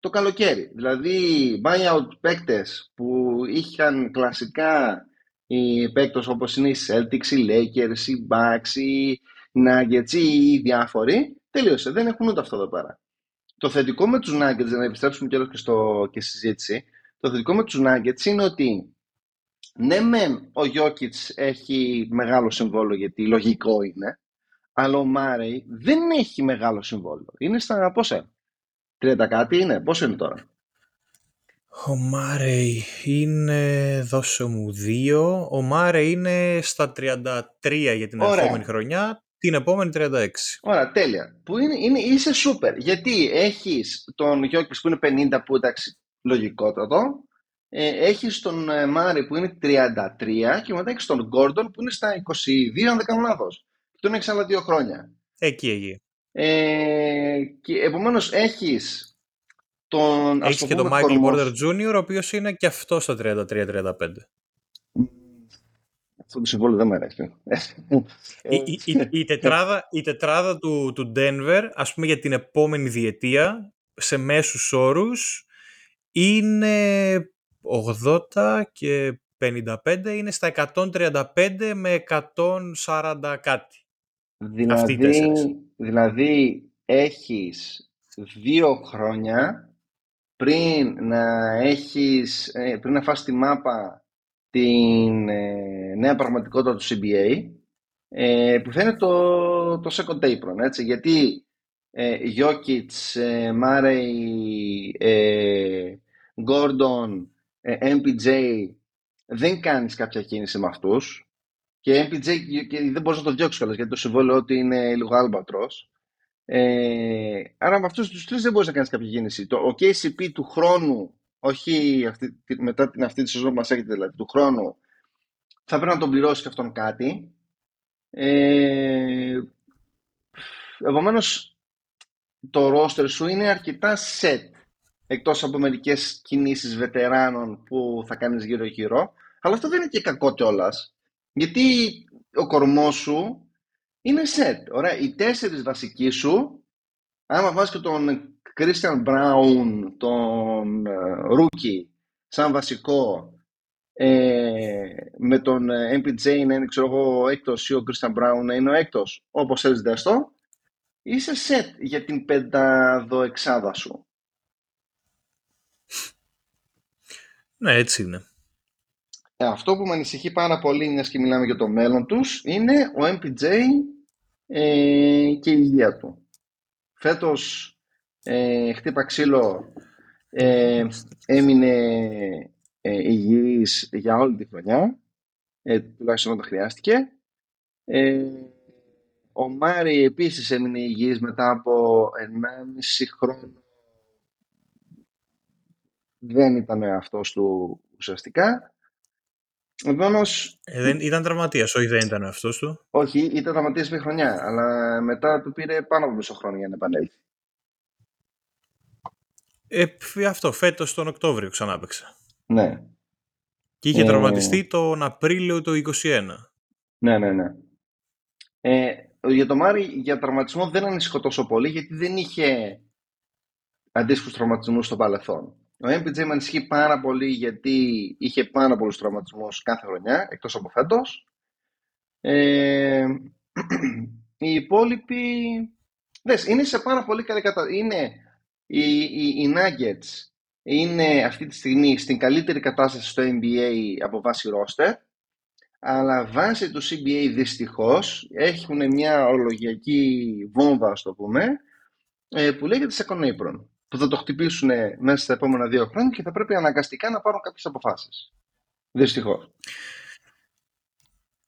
το καλοκαίρι. Δηλαδή, buyout παίκτες που είχαν κλασικά οι παίκτες όπως είναι οι Celtics, οι Lakers, οι Bucks, οι Nuggets ή οι διάφοροι, τελείωσε. Δεν έχουν ούτε αυτό εδώ πέρα. Το θετικό με τους Nuggets, για να επιστρέψουμε και, και, στο, και στη συζήτηση, το θετικό με τους Nuggets είναι ότι ναι μεν ο Jokic έχει μεγάλο συμβόλαιο γιατί λογικό είναι, αλλά ο Μάρεϊ δεν έχει μεγάλο συμβόλαιο. Είναι στα πόσα, 30 κάτι είναι, πόσο είναι τώρα; Ο Μάρεϊ είναι, δώσε μου δύο, ο Μάρεϊ είναι στα 33 για την Ωραία. επόμενη χρονιά, την επόμενη 36. Ωραία, τέλεια. Που είναι, είναι, είσαι σούπερ, γιατί έχεις τον Γιώκης που είναι 50 που εντάξει λογικότατο, ε, έχεις τον ε, Μάρι που είναι 33 και μετά έχεις τον Γκόρντον που είναι στα 22 αν δεν κάνω λάθος τον έχεις άλλα δύο χρόνια. Εκεί, εκεί. Ε, και επομένως έχεις τον... Έχεις και τον Michael Porter Jr. ο οποίος είναι και αυτός στο 33-35. Αυτό το συμβόλαιο δεν μου αρέσει. Η, η, η, η, τετράδα, η τετράδα του, του Denver, ας πούμε για την επόμενη διετία, σε μέσους όρους, είναι 80 και 55, είναι στα 135 με 140 κάτι. Δηλαδή, δηλαδή έχεις δύο χρόνια πριν να έχεις, ε, πριν να φας τη μάπα την ε, νέα πραγματικότητα του CBA ε, που θα είναι το, το second apron, έτσι, γιατί ε, Jokic, ε, Murray, ε, Gordon, ε, MPJ δεν κάνεις κάποια κίνηση με αυτούς και MPJ και δεν μπορείς να το διώξεις κιόλας γιατί το συμβόλαιο ότι είναι λίγο άλμπατρος. Ε, άρα με αυτούς τους τρεις δεν μπορείς να κάνεις κάποια κίνηση. Το, ο KCP του χρόνου όχι αυτή, μετά την αυτή τη σεζόν που μας έχετε δηλαδή του χρόνου θα πρέπει να τον πληρώσει και αυτόν κάτι ε, επομένως το roster σου είναι αρκετά set εκτός από μερικές κινήσεις βετεράνων που θα κάνεις γύρω-γύρω. Αλλά αυτό δεν είναι και κακό κιόλας. Γιατί ο κορμός σου είναι set. Ωραία, οι τέσσερις βασικοί σου, άμα βάζεις και τον Christian Brown, τον Rookie, σαν βασικό, ε, με τον MPJ να είναι ξέρω εγώ έκτος ή ο Christian Brown να είναι ο έκτος, όπως θέλεις δες το, είσαι set για την πενταδοεξάδα σου. Ναι, έτσι είναι. Ε, αυτό που με ανησυχεί πάρα πολύ, μιας και μιλάμε για το μέλλον τους, είναι ο MPJ ε, και η υγεία του. Φέτος ε, χτύπα ξύλο ε, έμεινε ε, υγιής για όλη τη χρονιά, ε, τουλάχιστον όταν χρειάστηκε. Ε, ο Μάρι επίσης έμεινε υγιής μετά από 1,5 χρόνο. Δεν ήταν αυτός του ουσιαστικά. Επομένως, ε, δεν, ήταν τραυματίας, όχι δεν ήταν αυτό του. Όχι, ήταν τραυματίας μια χρονιά, αλλά μετά του πήρε πάνω από μισό χρόνο για να επανέλθει. Ε, αυτό, φέτος τον Οκτώβριο ξανά έπαιξε. Ναι. Και είχε ε... τραυματιστεί τον Απρίλιο του 2021. Ναι, ναι, ναι. Ε, για το Μάρι, για τραυματισμό δεν ανησυχώ τόσο πολύ, γιατί δεν είχε αντίστοιχους τραυματισμούς στο παρελθόν. Ο MPJ με ανησυχεί πάρα πολύ γιατί είχε πάρα πολλούς τραυματισμούς κάθε χρονιά, εκτός από φέτος. Ε, οι υπόλοιποι. Δες, είναι σε πάρα πολύ καλή κατάσταση. Είναι οι, οι, οι Nuggets είναι αυτή τη στιγμή στην καλύτερη κατάσταση στο NBA από βάση roster αλλά βάσει του CBA δυστυχώς έχουν μια ορολογιακή βόμβα, ας το πούμε, ε, που λέγεται Second Apron, που θα το χτυπήσουν μέσα στα επόμενα δύο χρόνια και θα πρέπει αναγκαστικά να πάρουν κάποιες αποφάσεις. Δυστυχώς.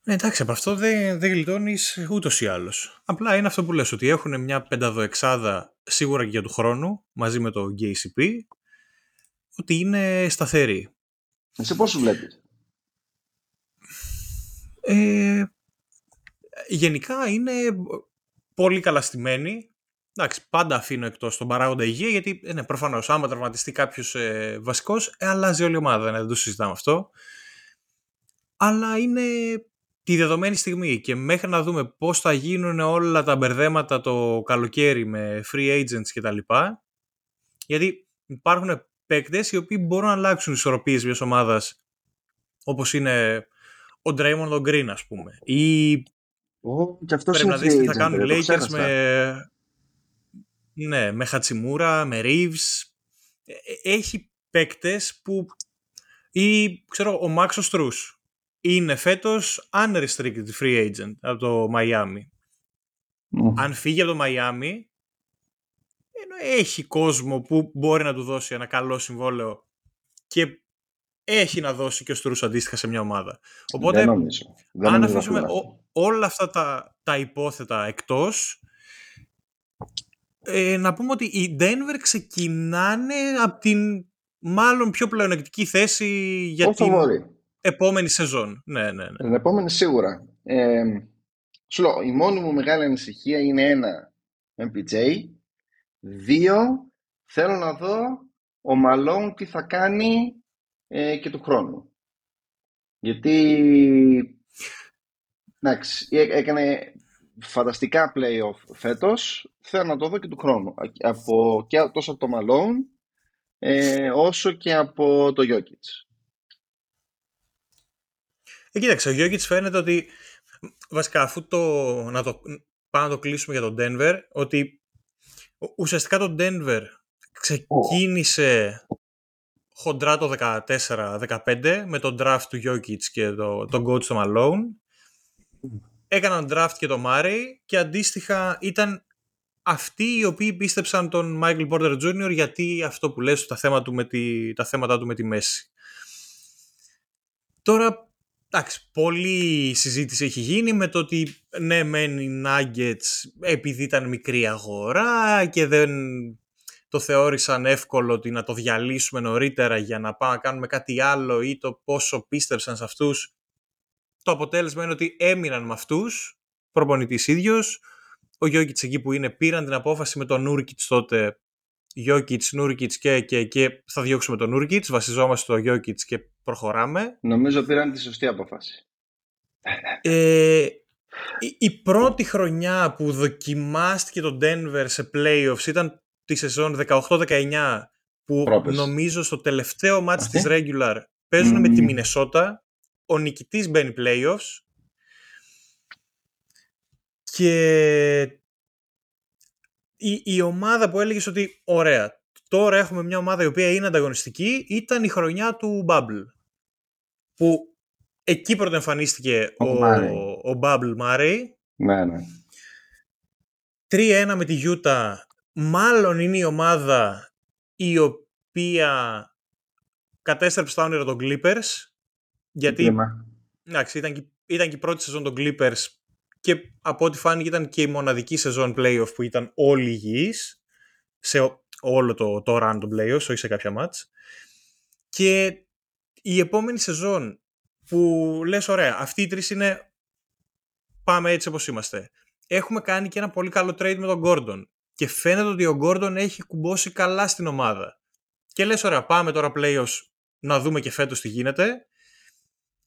Ναι, εντάξει, από αυτό δεν, δεν γλιτώνεις ούτως ή άλλως. Απλά είναι αυτό που λες, ότι έχουν μια πενταδοεξάδα σίγουρα και για του χρόνου, μαζί με το GCP, ότι είναι σταθερή. Σε πόσο βλέπεις; Ε, γενικά είναι πολύ καλά στημένοι. Εντάξει, πάντα αφήνω εκτός τον παράγοντα υγεία, γιατί ε, ναι, προφανώς άμα τραυματιστεί κάποιος ε, βασικός, ε, αλλάζει όλη η ομάδα. Ναι, δεν το συζητάμε αυτό. Αλλά είναι τη δεδομένη στιγμή και μέχρι να δούμε πώς θα γίνουν όλα τα μπερδέματα το καλοκαίρι με free agents κτλ. Γιατί υπάρχουν παίκτες οι οποίοι μπορούν να αλλάξουν ισορροπίες μιας ομάδας όπως είναι ο Draymond ο Green, ας πούμε. Ή oh, και αυτός πρέπει να δεις τι θα κάνουν οι Lakers με... Ναι, με Χατσιμούρα, με Reeves. Ε, ε, έχει παίκτες που... Ή, ξέρω, ο Μάξο Στρούς είναι φέτος unrestricted free agent από το Miami. Αν φύγει από το Miami, έχει κόσμο που μπορεί να του δώσει ένα καλό συμβόλαιο και έχει να δώσει και ο Στρούς αντίστοιχα σε μια ομάδα. Οπότε, δεν νομίζω. αν αφήσουμε όλα αυτά τα, τα υπόθετα εκτός, ε, να πούμε ότι οι Denver ξεκινάνε από την μάλλον πιο πλεονεκτική θέση για την επόμενη σεζόν. Ναι, ναι, ναι. Την επόμενη σίγουρα. Ε, σου λέω, η μόνη μου μεγάλη ανησυχία είναι ένα MPJ, δύο, θέλω να δω ο Μαλόν τι θα κάνει ε, και του χρόνου. Γιατί εντάξει, έκανε φανταστικά play-off φέτος, θέλω να το δω και του χρόνου. Από, και τόσο από το Malone, ε, όσο και από το Jokic. Ε, κοίταξε, ο Jokic φαίνεται ότι βασικά αφού το, να το, πάμε να το κλείσουμε για τον Denver, ότι ουσιαστικά το Denver ξεκίνησε χοντρά το 14-15 με τον draft του Jokic και το, τον coach του Malone. Έκαναν draft και το Murray και αντίστοιχα ήταν αυτοί οι οποίοι πίστεψαν τον Michael Porter Jr. γιατί αυτό που λες τα, θέματα του με τη, τα θέματα του με τη μέση. Τώρα, εντάξει, πολλή συζήτηση έχει γίνει με το ότι ναι, μεν οι Nuggets επειδή ήταν μικρή αγορά και δεν το θεώρησαν εύκολο ότι να το διαλύσουμε νωρίτερα για να πάμε να κάνουμε κάτι άλλο ή το πόσο πίστεψαν σε αυτούς. Το αποτέλεσμα είναι ότι έμειναν με αυτούς, προπονητής ίδιος, ο Γιώκητς εκεί που είναι πήραν την απόφαση με τον Νούρκιτς τότε Γιώκητς, Νούρκιτς και, και, και θα διώξουμε τον Νούρκιτς, βασιζόμαστε στο Γιώκητς και προχωράμε. Νομίζω πήραν τη σωστή απόφαση. Ε, η, η, πρώτη χρονιά που δοκιμάστηκε το Denver σε playoffs ήταν τη σεζόν 18-19 που νομίζω στο τελευταίο μάτς της regular παίζουν με τη Μινεσότα, ο νικητής μπαίνει playoffs. Και η, η ομάδα που έλεγες ότι ωραία, τώρα έχουμε μια ομάδα η οποία είναι ανταγωνιστική ήταν η χρονιά του Bubble. Που εκεί πρώτα εμφανίστηκε ο, ο, ο Bubble Murray. Ναι, ναι. 3-1 με τη Utah. Μάλλον είναι η ομάδα η οποία κατέστρεψε τα όνειρα των Clippers γιατί εντάξει, ήταν, και, ήταν και η πρώτη σεζόν των Clippers και από ό,τι φάνηκε ήταν και η μοναδική σεζόν playoff που ήταν όλοι υγιείς σε όλο το, το run των playoffs, όχι σε κάποια μάτς. Και η επόμενη σεζόν που λες ωραία, αυτοί οι τρεις είναι πάμε έτσι όπως είμαστε. Έχουμε κάνει και ένα πολύ καλό trade με τον Gordon και φαίνεται ότι ο Gordon έχει κουμπώσει καλά στην ομάδα. Και λες ωραία πάμε τώρα playoffs να δούμε και φέτος τι γίνεται.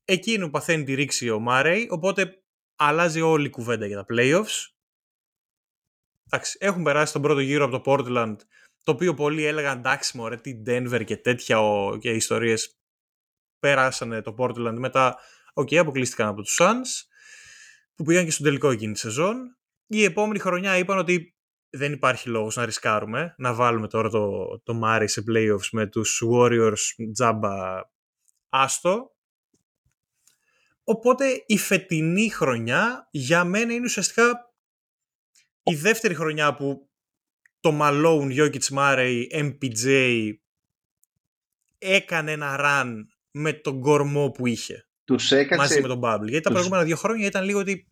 Εκείνο παθαίνει τη ρήξη ο Μάρεϊ, οπότε αλλάζει όλη η κουβέντα για τα playoffs. Εντάξει, έχουν περάσει τον πρώτο γύρο από το Portland, το οποίο πολλοί έλεγαν εντάξει μωρέ, τι Denver και τέτοια ο, και ιστορίες περάσανε το Portland μετά, OK, okay, αποκλείστηκαν από τους Suns, που πήγαν και στον τελικό εκείνη τη σεζόν. Η επόμενη χρονιά είπαν ότι δεν υπάρχει λόγος να ρισκάρουμε, να βάλουμε τώρα το, το Murray σε playoffs με τους Warriors τζάμπα άστο. Οπότε η φετινή χρονιά για μένα είναι ουσιαστικά η δεύτερη χρονιά που το Malone, Jokic, Murray, MPJ έκανε ένα run με τον κορμό που είχε. Τους έκατσε... Μαζί με τον Bubble. Γιατί τα προηγούμενα δύο χρόνια ήταν λίγο ότι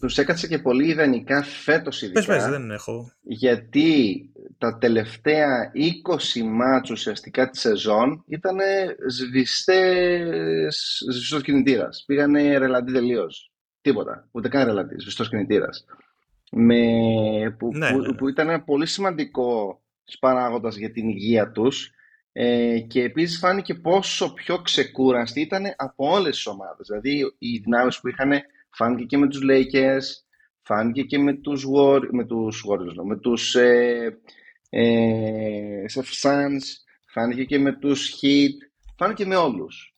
τους έκατσε και πολύ ιδανικά φέτος ειδικά. Πες, πες, δεν έχω. Γιατί τα τελευταία 20 μάτς ουσιαστικά της σεζόν ήταν σβηστές, σβηστός κινητήρας. Πήγανε ρελαντή τελείως. Τίποτα. Ούτε καν ρελαντή, σβηστός κινητήρας. Με, που, ναι, που, ναι, ναι. που, ήταν ένα πολύ σημαντικό παράγοντας για την υγεία τους ε, και επίσης φάνηκε πόσο πιο ξεκούραστοι ήταν από όλες τις ομάδες. Δηλαδή οι δυνάμεις που είχαν Φάνηκε και με τους Lakers, φάνηκε και με τους, War, με τους Warriors, με τους ε, ε, Suns, φάνηκε και με τους Heat, φάνηκε με όλους.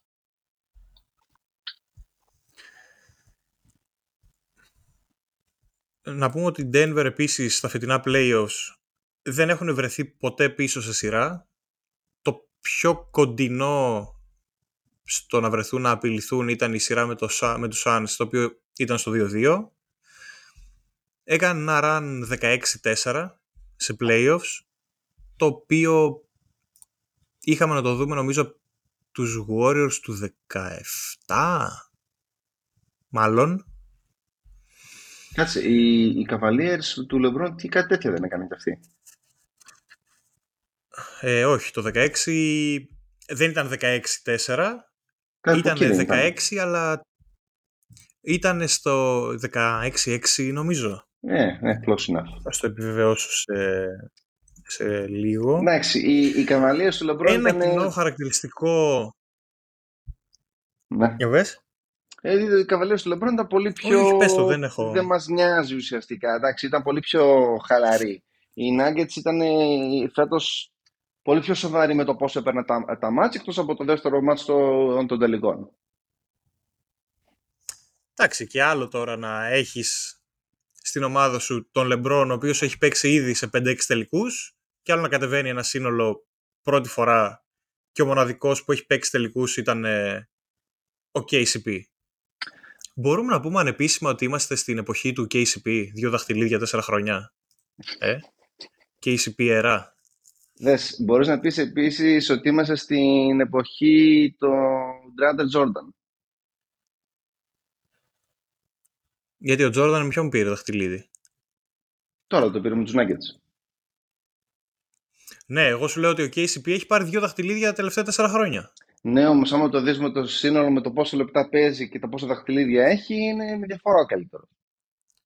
Να πούμε ότι η Denver επίσης στα φετινά playoffs δεν έχουν βρεθεί ποτέ πίσω σε σειρά. Το πιο κοντινό στο να βρεθούν να απειληθούν ήταν η σειρά με, το, με τους Suns, το οποίο ήταν στο 2-2. Έκανε ένα run 16-4 σε playoffs, το οποίο είχαμε να το δούμε νομίζω τους Warriors του 17, μάλλον. Κάτσε, οι, οι Cavaliers του LeBron τι κάτι τέτοιο δεν έκανε και αυτοί; Ε, όχι, το 16 δεν ήταν 16-4, ήταν 16 αλλά ήταν στο 16-6 νομίζω. Ναι, ναι, close enough. Θα το επιβεβαιώσω σε, σε λίγο. Εντάξει, οι, οι καβαλίες του Λεμπρόν Ένα ήταν... κοινό χαρακτηριστικό... Ναι. Για βες. Ε, οι καβαλίες του Λεμπρόν ήταν πολύ πιο... Όχι, πες το, δεν έχω. Δεν μας νοιάζει ουσιαστικά, εντάξει, ήταν πολύ πιο χαλαροί. Οι Nuggets ήταν ε, φέτος πολύ πιο σοβαροί με το πώς έπαιρνε τα, τα μάτια, εκτός από το δεύτερο μάτς των, των τελικών. Εντάξει, και άλλο τώρα να έχεις στην ομάδα σου τον Λεμπρόν, ο οποίος έχει παίξει ήδη σε 5-6 τελικούς, και άλλο να κατεβαίνει ένα σύνολο πρώτη φορά και ο μοναδικός που έχει παίξει τελικούς ήταν ε, ο KCP. Μπορούμε να πούμε ανεπίσημα ότι είμαστε στην εποχή του KCP, δύο δαχτυλίδια, τέσσερα χρόνια. Ε; KCP ερά. Δες, μπορείς να πεις επίσης ότι είμαστε στην εποχή του Ντράντερ Τζόρνταν. Γιατί ο Τζόρνταν με ποιον πήρε δαχτυλίδι. Τώρα το πήρε με τους Nuggets. Ναι, εγώ σου λέω ότι ο KCP έχει πάρει δύο δαχτυλίδια τα τελευταία τέσσερα χρόνια. Ναι, όμως άμα το δεις με το σύνολο με το πόσο λεπτά παίζει και τα πόσα δαχτυλίδια έχει, είναι με διαφορά ο καλύτερο.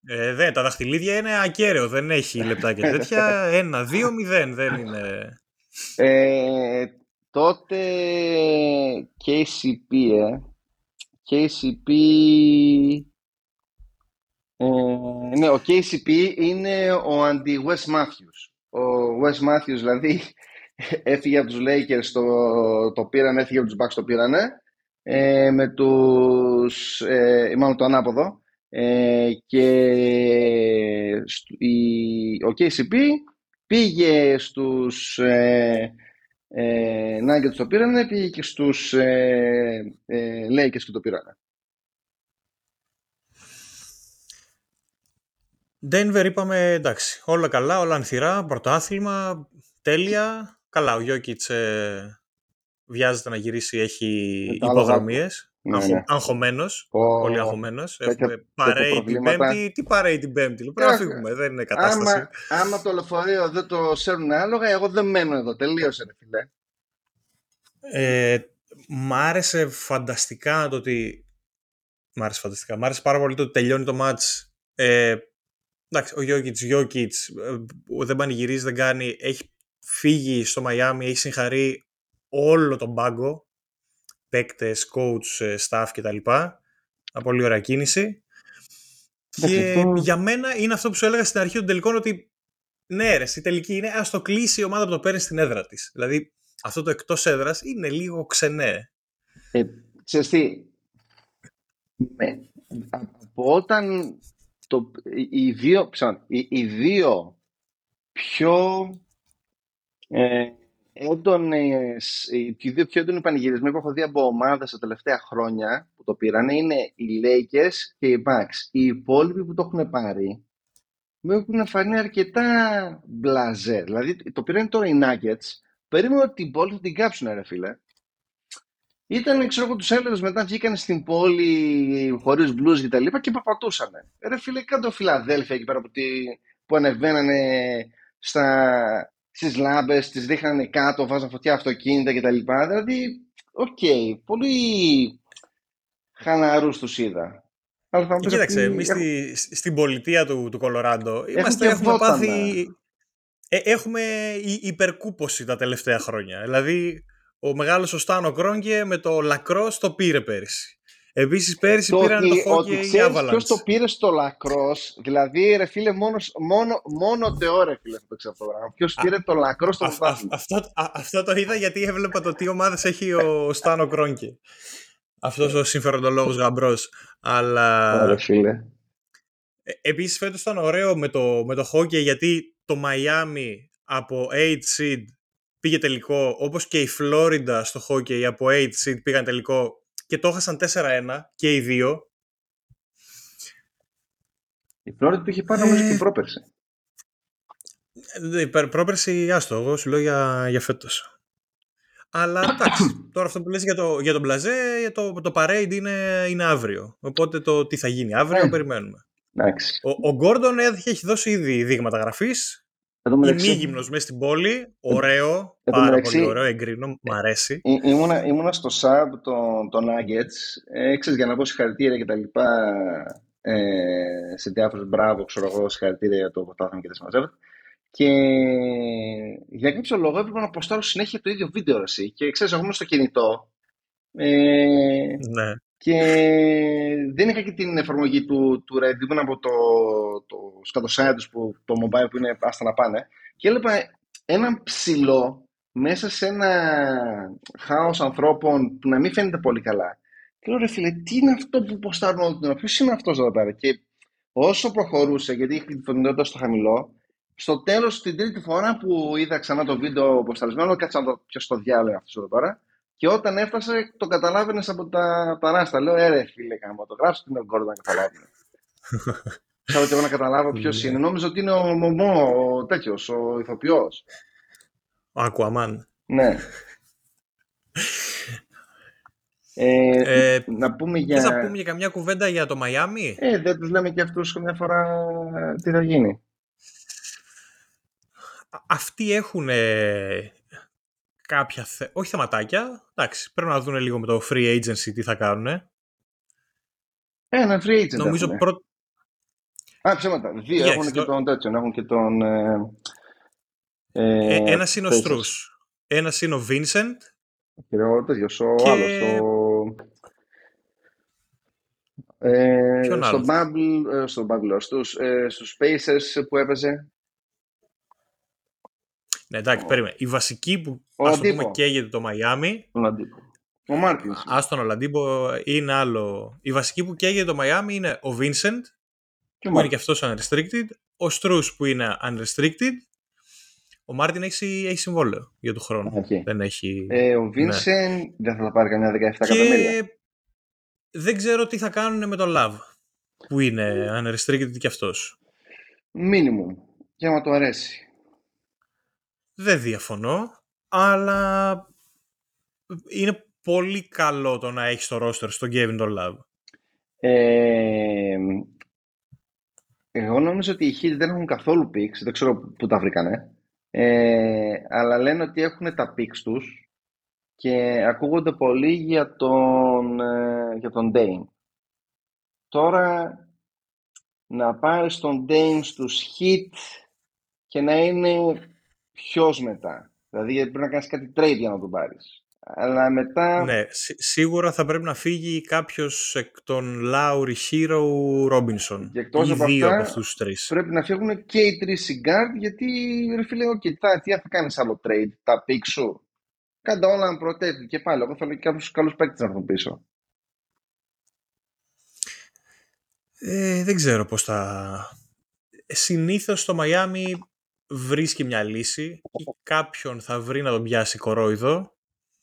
Ε, δεν, τα δαχτυλίδια είναι ακέραιο, δεν έχει λεπτά και τέτοια. Ένα, δύο, μηδέν, δεν είναι. Ε, τότε KCP, ε. KCP... Ε, ναι, ο KCP είναι ο αντι-Wes Matthews. Ο Wes Matthews δηλαδή έφυγε από τους Lakers, το, το πήραν, έφυγε από τους Bucks, το πήρανε. Ε, με τους, ε, μάλλον το ανάποδο. Ε, και η, ο KCP πήγε στους ε, ε, Nuggets το πήρανε, πήγε και στους ε, ε, Lakers και το πήρανε. Denver είπαμε εντάξει, όλα καλά, όλα ανθυρά, πρωτάθλημα, τέλεια. Καλά, ο Γιώκητς ε, βιάζεται να γυρίσει, έχει υποδρομίες. Ναι, ναι. Αγχωμένος, oh, πολύ αγχωμένος. Έχουμε παρέει την Πέμπτη. Τι παρέει την Πέμπτη, πρέπει να φύγουμε, δεν είναι κατάσταση. Άμα, άμα το λεωφορείο δεν το σέρνουν άλογα, εγώ δεν μένω εδώ, τελείωσε ρε φίλε. Ε, μ' άρεσε φανταστικά το ότι... Μ' άρεσε φανταστικά. Μ' άρεσε πάρα πολύ το ότι τελειώνει το μάτς. Ε, εντάξει, ο Γιώκητς, Γιώκητς, ε, δεν πανηγυρίζει, δεν κάνει. Έχει φύγει στο Μαϊάμι, έχει συγχαρεί όλο τον πάγκο, παίκτες, coach, ε, staff κτλ. Πολύ ωραία κίνηση. Και για μένα είναι αυτό που σου έλεγα στην αρχή των τελικών ότι ναι ρε, η τελική είναι ας το κλείσει η ομάδα που το παίρνει στην έδρα της. Δηλαδή αυτό το εκτός έδρας είναι λίγο ξενέ. Ε, ξέρεις τι, από όταν το, οι, δύο, οι, οι δύο πιο ε, έντονες, οι δύο πιο έντονοι πανηγυρισμοί που έχω δει από ομάδες τα τελευταία χρόνια που το πήραν είναι οι Lakers και οι Bucks. Οι υπόλοιποι που το έχουν πάρει μου έχουν φανεί αρκετά μπλαζέ. Δηλαδή το πήραν τώρα οι Nuggets, περίμενα ότι την πόλη θα την κάψουν ρε φίλε. Ήταν, ξέρω εγώ, τους έλεγες μετά βγήκαν στην πόλη χωρίς μπλούζες και τα λοιπά και περπατούσαν. Ρε φίλε, κάτω Φιλαδέλφια εκεί πέρα που, που ανεβαίνανε στα, στις λάμπες, τις ρίχνανε κάτω, βάζαν φωτιά αυτοκίνητα κτλ. Δηλαδή, OK, okay, πολύ χαλαρούς τους είδα. Αλλά Κοίταξε, εμείς στη, στην πολιτεία του, του Κολοράντο είμαστε, έχουμε πάθει. Ε, έχουμε υπερκούποση τα τελευταία χρόνια. Δηλαδή, ο μεγάλος ο Στάνο Κρόνγκε με το Λακρό το πήρε πέρυσι. Επίσης πέρυσι το πήραν ότι, το hockey η Avalanche. Ποιος το πήρε στο λακρός, δηλαδή ρε φίλε, μόνο, μόνο, μόνο τεό ρε φίλε αυτό ξέρω το πράγμα. Ποιος πήρε το λακρός στο αυτό, αυτό, αυτό το είδα γιατί έβλεπα το τι ομάδες έχει ο Στάνο Κρόνκι. Αυτός ο συμφεροντολόγος γαμπρός. Αλλά. Ωραία, φίλε. Ε, Επίσης φέτος ήταν ωραίο με το, με το hockey γιατί το Miami από 8 seed πήγε τελικό, όπως και η Φλόριντα στο hockey από 8 seed πήγαν τελικό και το έχασαν 4-1 και οι δύο. Η Φλόριντα το είχε πάρει νομίζω και η πρόπερση. Ε, πρόπερση, άστο, εγώ σου λέω για, για φέτος. Αλλά εντάξει, τώρα αυτό που λες για, το, για τον Μπλαζέ, το, το parade είναι, είναι αύριο. Οπότε το τι θα γίνει αύριο, ναι. περιμένουμε. Εντάξει. Ο, ο Γκόρντον έχει δώσει ήδη δείγματα γραφής. Ημίγυμνος μέσα στην πόλη, ωραίο, πάρα μεταξύ, πολύ ωραίο, εγκρίνω, μ' αρέσει. ήμουνα, ήμουνα στο sub των το Nuggets, ε, για να πω συγχαρητήρια και τα λοιπά ε, σε διάφορους μπράβο, ξέρω εγώ, συγχαρητήρια για το ποτάθαμε και τα συμμαζεύω. Και για κάποιο λόγο έπρεπε να αποστάρω συνέχεια το ίδιο βίντεο εσύ. Και ξέρεις, εγώ είμαι στο κινητό. Ε, ναι. Και δεν είχα και την εφαρμογή του, του Red, ήμουν από το, το σκατοσάι που το mobile που είναι άστα να πάνε. Και έλεγα έναν ψηλό μέσα σε ένα χάος ανθρώπων που να μην φαίνεται πολύ καλά. Και λέω ρε φίλε, τι είναι αυτό που ποστάρουν όλη την ώρα, ποιος είναι αυτός εδώ πέρα. Και όσο προχωρούσε, γιατί είχε τη φωτεινότητα στο χαμηλό, Στο τέλος, την τρίτη φορά που είδα ξανά το βίντεο αποσταλισμένο, κάτσα να το πιω στο διάλογο αυτός εδώ τώρα. Και όταν έφτασε, το καταλάβαινες από τα, τα ράστα. Λέω, έρε φίλε, κάνω το γράψω την Γκόρντον να καταλάβει. Ξέρω και εγώ να καταλάβω ποιος Ναι. είναι. Νόμιζα ότι είναι ο Μωμό, ο τέτοιος, ο ηθοποιός. Ο Aquaman. Ναι. Ε, Ε, να πούμε Θες να για... πούμε για καμιά κουβέντα για το Μαϊάμι; Ε, δεν τους λέμε και αυτούς καμιά φορά τι θα γίνει. Α- Αυτοί έχουν κάποια, θε... όχι θεματάκια, εντάξει, πρέπει να δουν λίγο με το free agency τι θα κάνουν. Ε, ένα free agent Νομίζω έχουνε. Πρώτο... Α, ψέματα. Δύο Yes, έχουν και το- τον τέτοιον. Έχουν και τον... Ε, Ε, ε, ένας είναι ο Pacers. Στρούς, ένας είναι ο Vincent Και ο τέτοιος, ο Και- άλλος, ο... Ε, Ποιον στο άλλο; Bubble, ε, στο Bubble, στους, ε, στους Pacers που έπαιζε. Ναι, εντάξει, Ο- περίμενε. Η βασική που Ο ας το πούμε Αντίπο. καίγεται το Μαϊάμι, Τον αντίπο. Ο Μάρτινς. άστον ο Λαντίμπο είναι άλλο. Η βασική που καίγεται το Μαϊάμι είναι ο Vincent, Και ο που είναι Μάρτινς. και αυτός unrestricted, ο Strus που είναι unrestricted, ο Μάρτιν έχει, έχει συμβόλαιο για του χρόνου. Οκ. Δεν έχει... Ε, ο Vincent δεν θα τα πάρει καμιά 17 εκατομμύρια. και δεν ξέρω τι θα κάνουν με τον Love, που είναι unrestricted και αυτός. Minimum. Για να του αρέσει. Δεν διαφωνώ, αλλά είναι πολύ καλό το να έχεις το roster στον Kevin τον Love. Ε, εγώ νομίζω ότι οι Heat δεν έχουν καθόλου picks, δεν ξέρω πού τα βρήκανε. Ε, αλλά λένε ότι έχουν τα picks τους και ακούγονται πολύ για τον, ε, για τον Dame. Τώρα να πάρεις τον Dame στους Heat και να είναι ποιος μετά. Δηλαδή πρέπει να κάνεις κάτι trade για να τον πάρεις. Αλλά μετά Ναι, σι- σίγουρα θα πρέπει να φύγει κάποιος εκ των Lowry, Herro, Robinson. Και εκτός Ή από δύο αυτά, από αυτούς τους τρεις. πρέπει να φύγουν και οι τρεις guard γιατί ρε φίλε, οκ, θα, τι θα κάνεις άλλο trade, τα pick σου. Κάντα όλα unprotected και πάλι. Εγώ θέλω και κάποιους καλούς παίκτες να έρθουν πίσω. Ε, δεν ξέρω πώς θα... Συνήθως το Miami βρίσκει μια λύση ή κάποιον θα βρει να τον πιάσει κορόιδο.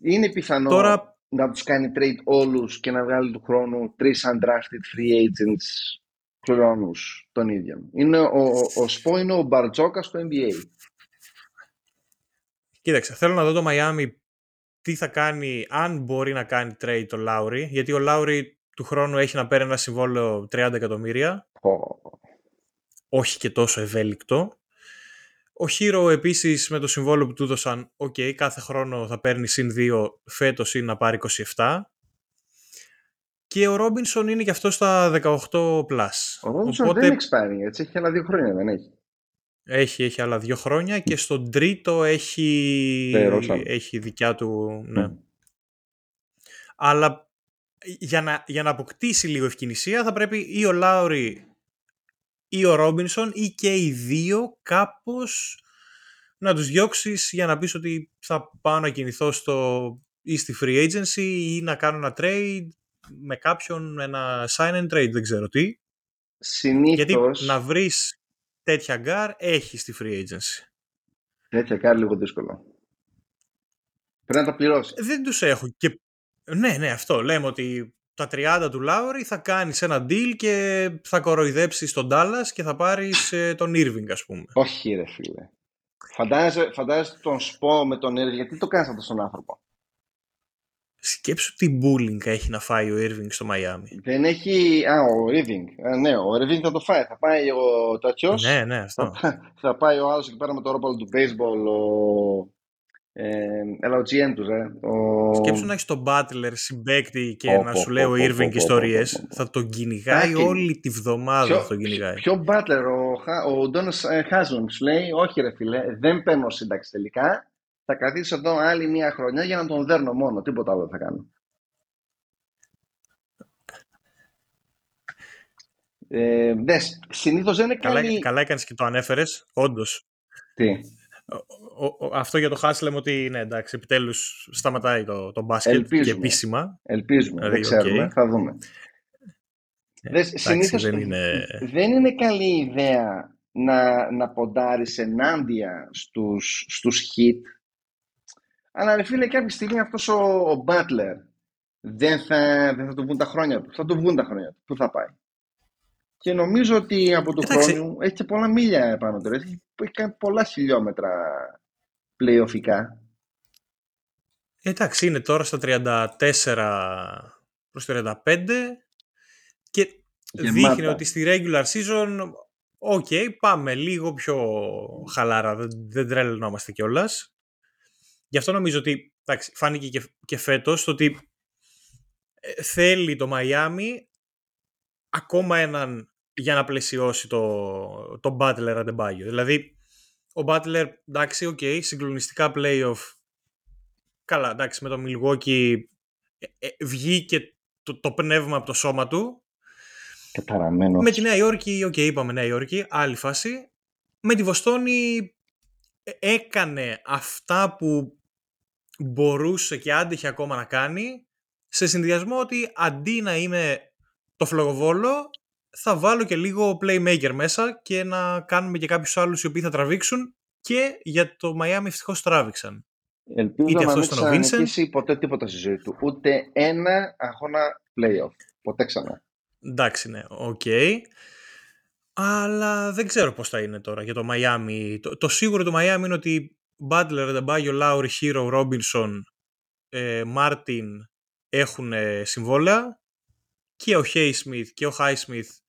Είναι πιθανό Τώρα- να τους κάνει trade όλους και να βγάλει του χρόνου τρεις undrafted free agents χρόνους των ίδιων. Είναι ο, ο, ο Σπο είναι ο Μπαρτζόκα στο NBA. Κοίταξε, θέλω να δω το Miami τι θα κάνει, αν μπορεί να κάνει trade το Lowry, γιατί ο Lowry του χρόνου έχει να παίρνει ένα συμβόλαιο 30 εκατομμύρια, Πω. όχι και τόσο ευέλικτο. Ο Herro επίσης με το συμβόλαιο που του έδωσαν, οκ, κάθε χρόνο θα παίρνει συν 2, φέτος είναι να πάρει 27. Και ο Ρόμπινσον είναι και αυτός στα 18+. Plus. Ο Ρόμπινσον Οπότε δεν έχει expiring, έτσι. Έχει άλλα δύο χρόνια, δεν έχει. έχει, έχει άλλα δύο χρόνια και στον τρίτο έχει, Πληρώσαν. έχει δικιά του... Ναι. Μμ. Αλλά για να, για να αποκτήσει λίγο ευκινησία θα πρέπει ή ο Λάουρι ή ο Ρόμπινσον ή και οι δύο κάπως να τους διώξεις για να πεις ότι θα πάω να κινηθώ στο, ή στη free agency ή να κάνω ένα trade με κάποιον, ένα sign and trade, δεν ξέρω τι. Γιατί Συνήθως, να βρεις τέτοια γκάρ έχεις στη free agency. τέτοια κάνει λίγο δύσκολο. Πρέπει να τα πληρώσεις. Δεν τους έχω και... Ναι, ναι, αυτό. Λέμε ότι τα 30 του Λάουρι θα κάνεις ένα deal και θα κοροϊδέψεις τον Dallas και θα πάρεις ε, τον Irving, ας πούμε. Όχι, ρε φίλε. Φαντάζεσαι, φαντάζεσαι τον Σπο με τον Irving, γιατί το κάνεις αυτό στον άνθρωπο; Σκέψου τι bullying έχει να φάει ο Irving στο Miami. Δεν έχει. Α, ο Irving. Α, ναι, ο Irving θα το φάει. Θα πάει ο τέτοιο. Ναι, ναι, αυτό. θα πάει ο άλλος εκεί πέρα με το ρόπαλο του baseball. Ο, ε, έλα, ο GM τους, ε. Ο... Σκέψου να έχεις τον Butler συμπέκτη και Πω, να πω, σου λέει πω, ο πω, Irving πω, πω, ιστορίες. πω, πω, πω. Θα τον κυνηγάει Τάκι. όλη τη βδομάδα. Θα τον κυνηγάει. Ποιο Butler, ο, Χα- ο Udonis Haslem σου λέει, όχι ρε φίλε, δεν παίρνω σύνταξη τελικά. Θα καθίσω εδώ άλλη μία χρονιά για να τον δέρνω μόνο. Τίποτα άλλο δεν θα κάνω. Ε, δες, συνήθως δεν είναι Καλά, καλή... καλά έκανες και το ανέφερες. Όντως. Τι, Αυτό για το Haslem ότι ναι, εντάξει, επιτέλους σταματάει το, το μπάσκετ Ελπίζουμε. και επίσημα. ελπίζουμε, δεν Δηλαδή, ξέρουμε, οκ. θα δούμε. Ε, Δες, εντάξει, συνήθως δεν είναι- δεν είναι καλή ιδέα να, να ποντάρεις ενάντια στους, στους hit. Αλλά ρε φίλε κάποια στιγμή αυτός ο, ο Butler δεν θα, δεν θα του βγουν τα χρόνια του. Θα του βγουν τα χρόνια του. Πού θα πάει; Και νομίζω ότι από το χρόνο έχει και πολλά μίλια επάνω του. Έχει, έχει κάνει πολλά χιλιόμετρα πλεοφικά. Εντάξει, είναι τώρα στα 34 προς 35 και δείχνει ότι στη regular season okay, πάμε λίγο πιο χαλάρα, δεν, δεν τρελαινόμαστε κιόλας. Γι' αυτό νομίζω ότι εντάξει, φάνηκε και, και φέτος ότι ε, θέλει το Μαϊάμι ακόμα έναν για να πλαισιώσει το, το Butler Adebayo. Δηλαδή, ο Butler, εντάξει, okay, συγκλονιστικά playoff. Καλά, εντάξει, με το Milwaukee ε, ε, βγήκε το, το πνεύμα από το σώμα του. Καταραμένο. Με τη Νέα Υόρκη, okay, είπαμε Νέα Υόρκη, άλλη φάση. Με τη Βοστόνη ε, έκανε αυτά που μπορούσε και άντεχε ακόμα να κάνει σε συνδυασμό ότι αντί να είμαι το φλογοβόλο θα βάλω και λίγο playmaker μέσα και να κάνουμε και κάποιους άλλους οι οποίοι θα τραβήξουν και για το Miami ευτυχώς τράβηξαν. Ελπίζω Είτε να μην ξανανικήσει ποτέ τίποτα στη ζωή του. Ούτε ένα αγώνα playoff. Ποτέ ξανά. Εντάξει, ναι, okay. Αλλά δεν ξέρω πώς θα είναι τώρα για το Miami. Το, το σίγουρο του Miami είναι ότι Butler, Adebayo, Lowry, Herro, Robinson, ε, Martin έχουν συμβόλαια και ο Smith και ο Highsmith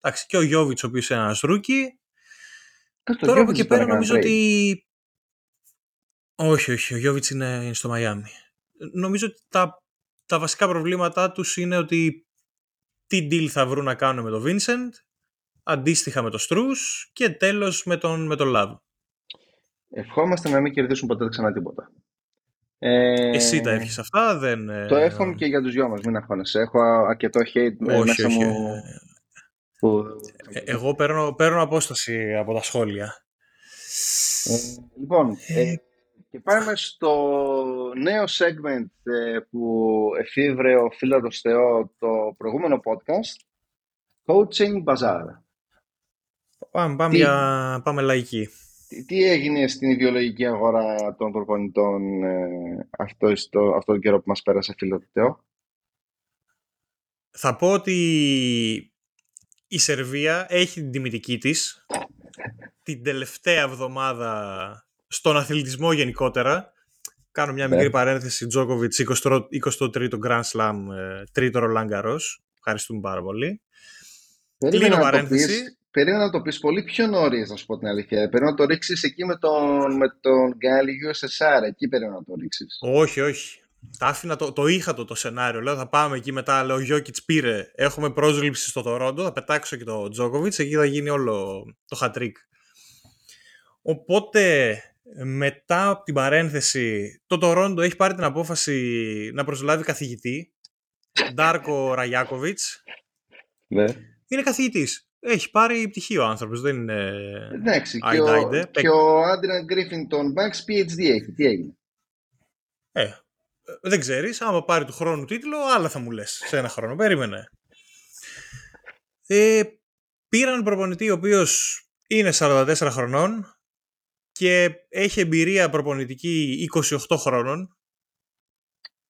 εντάξει, και ο Γιόβιτς ο οποίος είναι ένας rookie τώρα από εκεί πέρα νομίζω ότι όχι, όχι, ο Γιόβιτς είναι, είναι στο Μαϊάμι νομίζω ότι τα, τα βασικά προβλήματά τους είναι ότι τι deal θα βρουν να κάνουν με τον Vincent αντίστοιχα με τον Strus και τέλος με τον, με τον Love Ευχόμαστε να μην κερδίσουν ποτέ ξανά τίποτα. Ε, Εσύ τα εύχεις αυτά, δεν... Το εύχομαι και για τους δυο μας, μην αγχώνεσαι. Έχω αρκετό hate όχι, μέσα όχι, μου. Που... Ε, εγώ παίρνω, παίρνω απόσταση από τα σχόλια. Ε, λοιπόν, ε, και πάμε στο νέο segment που εφήβρε ο Φίλατος Θεό το προηγούμενο podcast, Coaching Bazaar. Πάμε, πάμε, για, πάμε λαϊκή. Τι, έγινε στην ιδεολογική αγορά των προπονητών ε, αυτό, στο, αυτό τον καιρό που μας πέρασε φιλοτετέο. Θα πω ότι η Σερβία έχει την τιμητική της την τελευταία εβδομάδα στον αθλητισμό γενικότερα. Κάνω μια μικρή ναι. παρένθεση. Τζόκοβιτς 23ο Grand Slam, ε, τρίτο Ρολάγκαρος. Ευχαριστούμε πάρα πολύ. Κλείνω παρένθεση. Περίμενα να το πεις πολύ πιο νωρίς, να σου πω την αλήθεια. Περίμενα να το ρίξεις εκεί με τον, με τον Γκάλι USSR. Εκεί περίμενα να το ρίξεις. Όχι, όχι. Τα άφηνα, το, το είχα το, το σενάριο. Λέω θα πάμε εκεί μετά. Λέω Γιώκητς πήρε. Έχουμε πρόσληψη στο Τορόντο. Θα πετάξω και το Τζόκοβιτς. Εκεί θα γίνει όλο το χατρίκ. Οπότε μετά από την παρένθεση, το Τορόντο έχει πάρει την απόφαση να προσλάβει καθηγητή. Ντάρκο Ραγιάκοβιτς. Ναι. Είναι καθηγητής. Έχει πάρει πτυχίο ο άνθρωπος, δεν είναι. Εντάξει, και, ο, και ο Άντριαν Γκρίφιν τον Banks PhD έχει. Τι έγινε; Ε, δεν ξέρεις. Άμα πάρει του χρόνου τίτλο, άλλα θα μου λες σε ένα χρόνο. Περίμενε. Ε, πήραν προπονητή ο οποίος είναι 44 χρονών και έχει εμπειρία προπονητική 28 χρόνων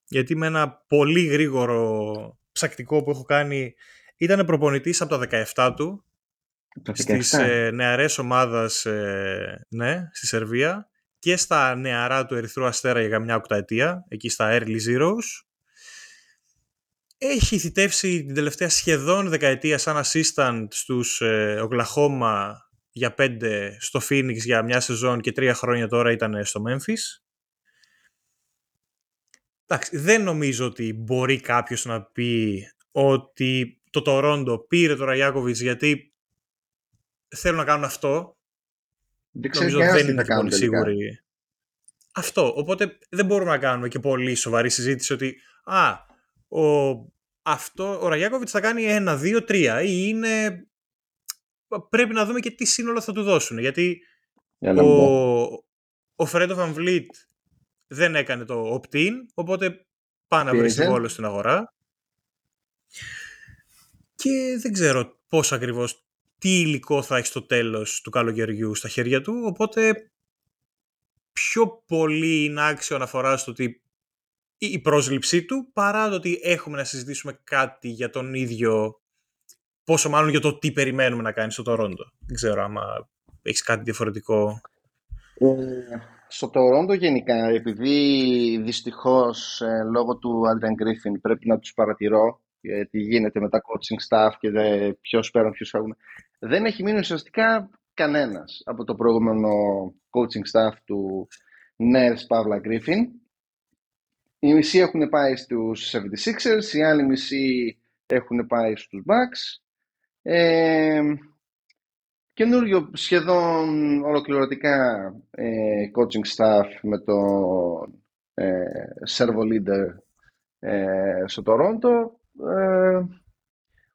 γιατί με ένα πολύ γρήγορο ψακτικό που έχω κάνει ήταν προπονητής από τα 17 του στις ε, νεαρές ομάδας ε, ναι, στη Σερβία και στα νεαρά του Ερυθρού Αστέρα για μια οκταετία, εκεί στα Early Zeros. Έχει θητεύσει την τελευταία σχεδόν δεκαετία σαν assistant στους ε, Οκλαχώμα για πέντε, στο Phoenix για μια σεζόν και τρία χρόνια τώρα ήταν στο Memphis. Εντάξει, δεν νομίζω ότι μπορεί κάποιος να πει ότι το Τορόντο πήρε το Ραγιάκοβιτς γιατί θέλουν να κάνουν αυτό. Δεν Νομίζω δεν είναι πολύ σίγουροι. Αυτό. Οπότε δεν μπορούμε να κάνουμε και πολύ σοβαρή συζήτηση ότι α, ο, αυτό, ο Ραγιάκοβιτς θα κάνει ένα, δύο, τρία ή είναι... Πρέπει να δούμε και τι σύνολο θα του δώσουν. Γιατί ο, ο Φρέντο Βαμβλίτ δεν έκανε το opt-in, οπότε πάνε να βρει συμβόλαιο στην αγορά. Και δεν ξέρω πώς ακριβώς τι υλικό θα έχει στο τέλος του καλοκαιριού στα χέρια του, οπότε πιο πολύ είναι άξιο αναφορά στο ότι η πρόσληψή του παρά το ότι έχουμε να συζητήσουμε κάτι για τον ίδιο πόσο μάλλον για το τι περιμένουμε να κάνεις στο Τορόντο. Δεν ξέρω άμα έχεις κάτι διαφορετικό. Ε, στο Τορόντο γενικά, επειδή δυστυχώς ε, λόγω του Adrian Griffin πρέπει να τους παρατηρώ τι γίνεται με τα coaching staff και ποιος πέραν, ποιος φεύγουν, δεν έχει μείνει ουσιαστικά κανένας από το προηγούμενο coaching staff του Ners Pavla Griffin. Οι μισοί έχουν πάει στους 76ers, οι άλλοι μισοί έχουν πάει στους Bucks. Ε, καινούριο σχεδόν ολοκληρωτικά ε, coaching staff με τον ε, servo leader ε, στο Τορόντο. Ε,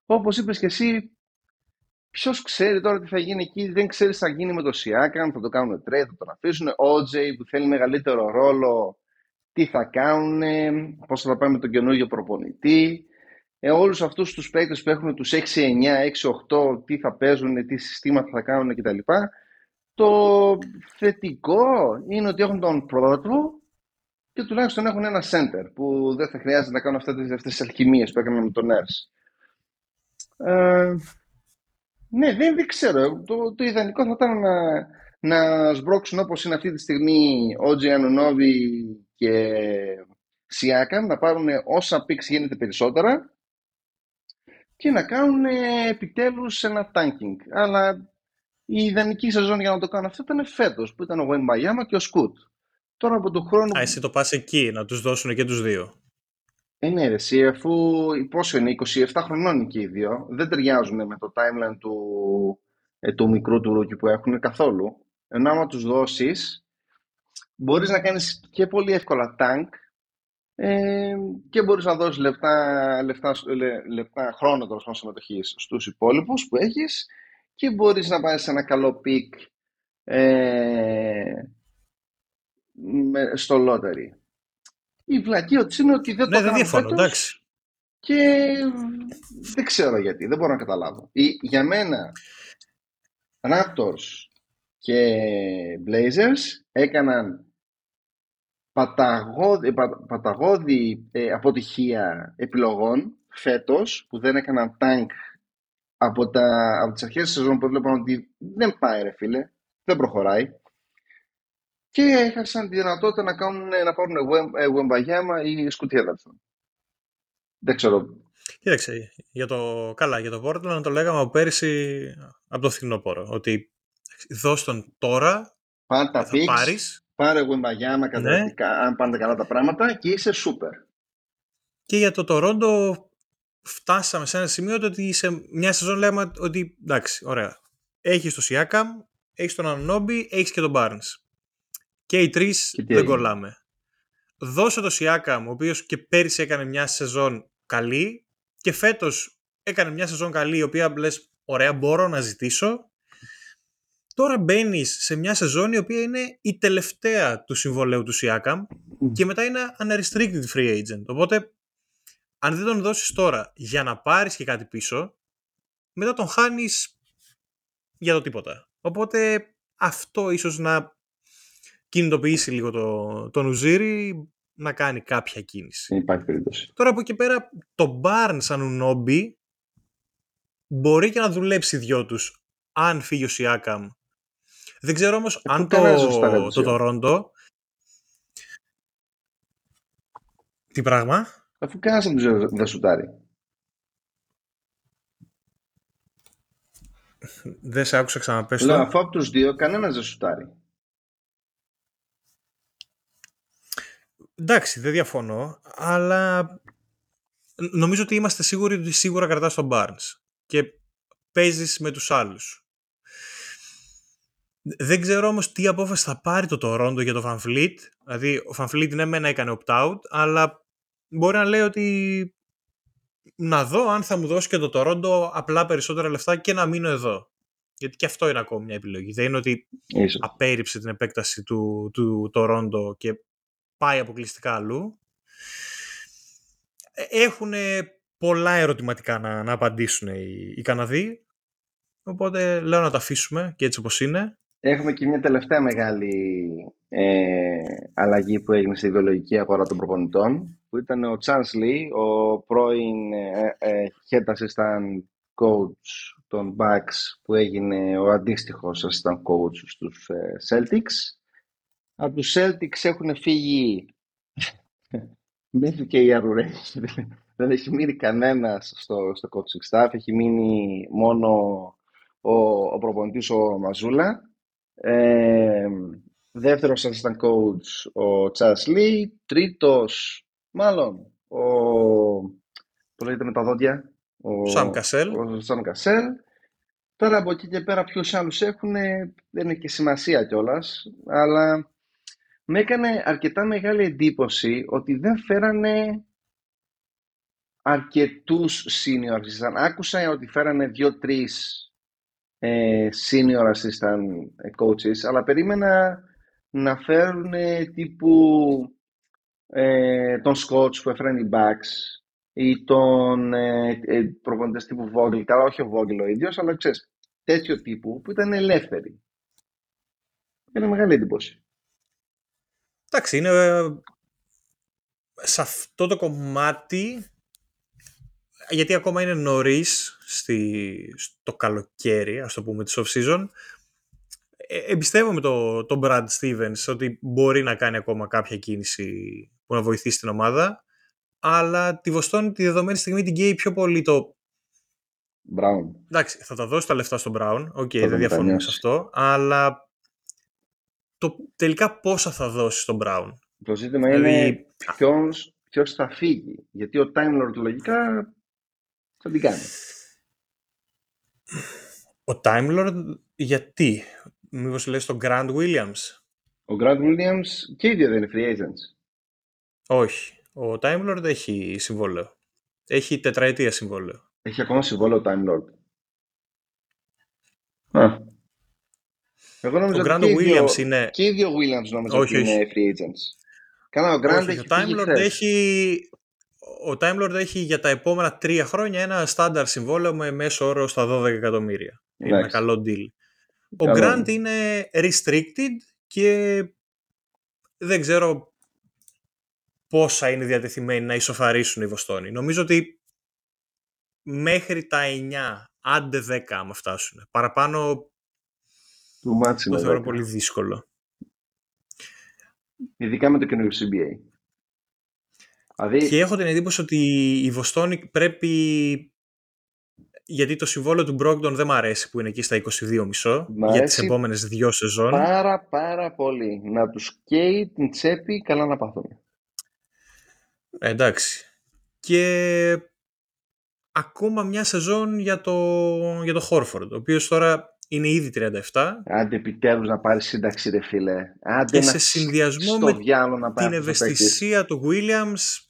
όπως είπες και εσύ, Ποιος ξέρει τώρα τι θα γίνει εκεί, δεν ξέρεις τι θα γίνει με το Siakam, θα το κάνουν trade, θα τον αφήσουν. Ο Τζέι που θέλει μεγαλύτερο ρόλο, τι θα κάνουν, πώς θα πάει με τον καινούργιο προπονητή. Ε, όλους αυτούς τους παίκτες που έχουν τους 6-9, 6-8, τι θα παίζουν, τι συστήματα θα κάνουν κτλ. Το θετικό είναι ότι έχουν τον πρώτο και τουλάχιστον έχουν ένα center που δεν θα χρειάζεται να κάνουν αυτές τις αλχημίες που έκαναν με τον Nurse. Ε, ναι, δεν, δεν ξέρω. Το, το ιδανικό θα ήταν να, να σμπρώξουν όπως είναι αυτή τη στιγμή ο Τζιανονόβι και Σιάκαμ, να πάρουν όσα picks γίνεται περισσότερα και να κάνουν επιτέλους ένα tanking. Αλλά η ιδανική σεζόν για να το κάνουν αυτό ήταν φέτος, που ήταν ο Wembanyama και ο Scoot. Τώρα από τον χρόνο... Α, εσύ το πας εκεί, να τους δώσουν και τους δύο. Ε, ναι, ρε, εσύ, αφού πόσο είναι, 27 χρονών και οι δύο, δεν ταιριάζουν με το timeline του, ε, του μικρού του rookie που έχουν καθόλου. Ενώ άμα τους δώσεις, μπορείς να κάνεις και πολύ εύκολα tank ε, και μπορείς να δώσεις λεπτά, λεπτά, λεπτά χρόνο τέλος συμμετοχής στους υπόλοιπους που έχεις και μπορείς να πάρεις ένα καλό pick ε, στο lottery. Η βλακία του είναι ότι δεν ναι, το δεν διαφωνώ, εντάξει. Και δεν ξέρω γιατί, δεν μπορώ να καταλάβω. για μένα, Raptors και Blazers έκαναν παταγώδη, παταγώδη ε, αποτυχία επιλογών φέτος που δεν έκαναν tank από, τα, από τις αρχές της σεζόν που έβλεπαν ότι δεν πάει ρε φίλε, δεν προχωράει και έχασαν τη δυνατότητα να, κάνουν, να πάρουν Wembayama ή Σκουτί Δεν ξέρω. Κοίταξε, για το, καλά, για το Portland το λέγαμε από πέρυσι από το φθινόπωρο, ότι δώσ' τον τώρα, Πάρε τα θα πάρεις, πάρε Wembayama ναι. αν πάνε καλά τα πράγματα και είσαι σούπερ. Και για το Toronto φτάσαμε σε ένα σημείο ότι σε μια σεζόν λέμε ότι εντάξει, ωραία. Έχεις το Siakam, έχεις τον Anunobi, έχεις και τον Barnes. Και οι τρεις δεν κολλάμε. Δώσε το Σιάκαμ, ο οποίος και πέρυσι έκανε μια σεζόν καλή και φέτος έκανε μια σεζόν καλή, η οποία λες: Ωραία, μπορώ να ζητήσω. Τώρα μπαίνεις σε μια σεζόν η οποία είναι η τελευταία του συμβολέου του Σιάκαμ και μετά είναι unrestricted free agent. Οπότε, αν δεν τον δώσεις τώρα για να πάρεις και κάτι πίσω, μετά τον χάνεις για το τίποτα. Οπότε, αυτό ίσως να κινητοποιήσει λίγο το, τον Ουζίρι να κάνει κάποια κίνηση. Υπάρχει περίπτωση. Τώρα από εκεί πέρα το Barn σαν Ουνόμπι μπορεί και να δουλέψει δυο τους αν φύγει ο Σιάκαμ. Δεν ξέρω όμως ε, αν το, το Τορόντο Τι πράγμα; Αφού κανένας δεν σουτάρει. Δεν σε άκουσα ξαναπες Λέω, αφού από τους δύο κανένας δεν σουτάρει. Εντάξει, δεν διαφωνώ, αλλά νομίζω ότι είμαστε σίγουροι ότι σίγουρα κρατάς τον Barnes και παίζεις με τους άλλους. Δεν ξέρω όμως τι απόφαση θα πάρει το Toronto για το Van Fleet. Δηλαδή, ο Van Fleet ναι μένα έκανε opt-out, αλλά μπορεί να λέει ότι να δω αν θα μου δώσει και το Toronto απλά περισσότερα λεφτά και να μείνω εδώ. Γιατί και αυτό είναι ακόμη μια επιλογή. Δεν είναι ότι Ίσως. απέρριψε την επέκταση του, του Toronto και πάει αποκλειστικά αλλού. Ε, Έχουν πολλά ερωτηματικά να, να απαντήσουν οι, οι Καναδοί. Οπότε λέω να τα αφήσουμε και έτσι όπως είναι. Έχουμε και μια τελευταία μεγάλη ε, αλλαγή που έγινε στη ιδεολογική αγορά των προπονητών που ήταν ο Chance Lee, ο πρώην ε, ε, head assistant coach των Bucks που έγινε ο αντίστοιχος assistant coach στους ε, Celtics. Από τους Celtics έχουν φύγει μέχρι και οι Αρουρές. Δεν έχει μείνει κανένας στο, στο coaching staff. Έχει μείνει μόνο ο, ο προπονητής ο Μαζούλα. Ε, δεύτερος assistant coach ο Τσάς Λί. Τρίτος, μάλλον, ο... Το λέγεται με τα δόντια. Ο Σαμ Κασέλ. Ο Σαμ Κασέλ. Τώρα από εκεί και πέρα ποιους άλλους έχουν δεν έχει και σημασία κιόλας, αλλά με έκανε αρκετά μεγάλη εντύπωση ότι δεν φέρανε αρκετούς senior assistant. Άκουσα ότι φέρανε δύο-τρεις ε, senior assistant coaches, αλλά περίμενα να φέρουν τύπου ε, τον Scotch που έφεραν οι Bucks ή τον ε, ε, προπονητές τύπου Vogel, καλά όχι ο Vogel ο ίδιος, αλλά ξέρεις, τέτοιο τύπου που ήταν ελεύθεροι. Έκανε μεγάλη εντύπωση. Εντάξει, είναι ε, σε αυτό το κομμάτι γιατί ακόμα είναι νωρίς στο καλοκαίρι, ας το πούμε, της off-season, ε, εμπιστεύομαι τον το Brad Stevens ότι μπορεί να κάνει ακόμα κάποια κίνηση που να βοηθήσει την ομάδα, αλλά τη Βοστόνη τη δεδομένη στιγμή την καίει πιο πολύ το Brown. Εντάξει, θα τα δώσει τα λεφτά στον Brown, okay, δεν διαφωνούμε σε αυτό, αλλά το, τελικά πόσα θα δώσει στον Brown. Το ζήτημα δηλαδή... είναι ποιος, ποιος θα φύγει, γιατί ο Time Lord λογικά θα την κάνει. Ο Time Lord γιατί, μήπως λες τον Grant Williams; Ο Grant Williams και οι δύο δεν είναι free agents. Όχι. Ο Time Lord έχει συμβόλαιο. Έχει τετραετία συμβόλαιο. Έχει ακόμα συμβόλαιο ο Time Lord. Α. Εγώ νομίζω ο Grant Williams είναι... Και οι δύο Williams νομίζω όχι, ότι είναι free agents. Κάνα ο Grant έχει ο Time Lord έχει... Ο Time Lord έχει για τα επόμενα τρία χρόνια ένα στάνταρ συμβόλαιο με μέσο όρο στα 12 εκατομμύρια. Είναι ένα καλό deal. Ο Grant είναι restricted και δεν ξέρω πόσα είναι διατεθειμένοι να ισοφαρίσουν οι Βοστόνοι. Νομίζω ότι μέχρι τα 9, άντε 10 άμα φτάσουν. Παραπάνω το θεωρώ πολύ δύσκολο. Ειδικά με το καινούριο CBA. Δηλαδή... Και έχω την εντύπωση ότι η Βοστόνη πρέπει γιατί το συμβόλαιο του Μπρόγκτον δεν μου αρέσει που είναι εκεί στα 22,5 για τις επόμενες δύο σεζόν. Πάρα πάρα πολύ. Να τους καίει την τσέπη καλά να πάθουν. Ε, εντάξει. Και ακόμα μια σεζόν για το, για το Χόρφορντ, ο οποίος τώρα είναι ήδη 37. Άντε επιτέλους να πάρεις σύνταξη ρε φίλε. Άντε και σε συνδυασμό με να την ευαισθησία του Williams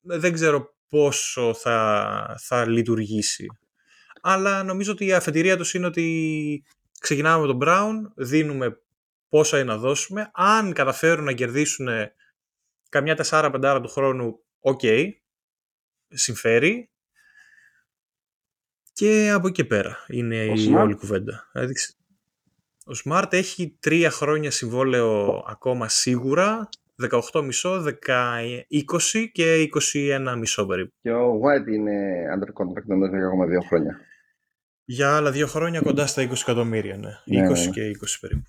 δεν ξέρω πόσο θα, θα λειτουργήσει. Αλλά νομίζω ότι η αφετηρία τους είναι ότι ξεκινάμε με τον Brown, δίνουμε πόσα είναι να δώσουμε. Αν καταφέρουν να κερδίσουν καμιά τεσσάρα-πεντάρα του χρόνου, okay, συμφέρει. Και από εκεί πέρα είναι η όλη κουβέντα. Δηλαδή, ο Smart έχει τρία χρόνια συμβόλαιο ακόμα σίγουρα, 18,5, 20 και 21 μισό περίπου. Και ο White είναι under contract νομίζω για ακόμα δύο χρόνια. Για άλλα δύο χρόνια κοντά στα 20 εκατομμύρια, ναι. 20 ναι, ναι. και 20 περίπου.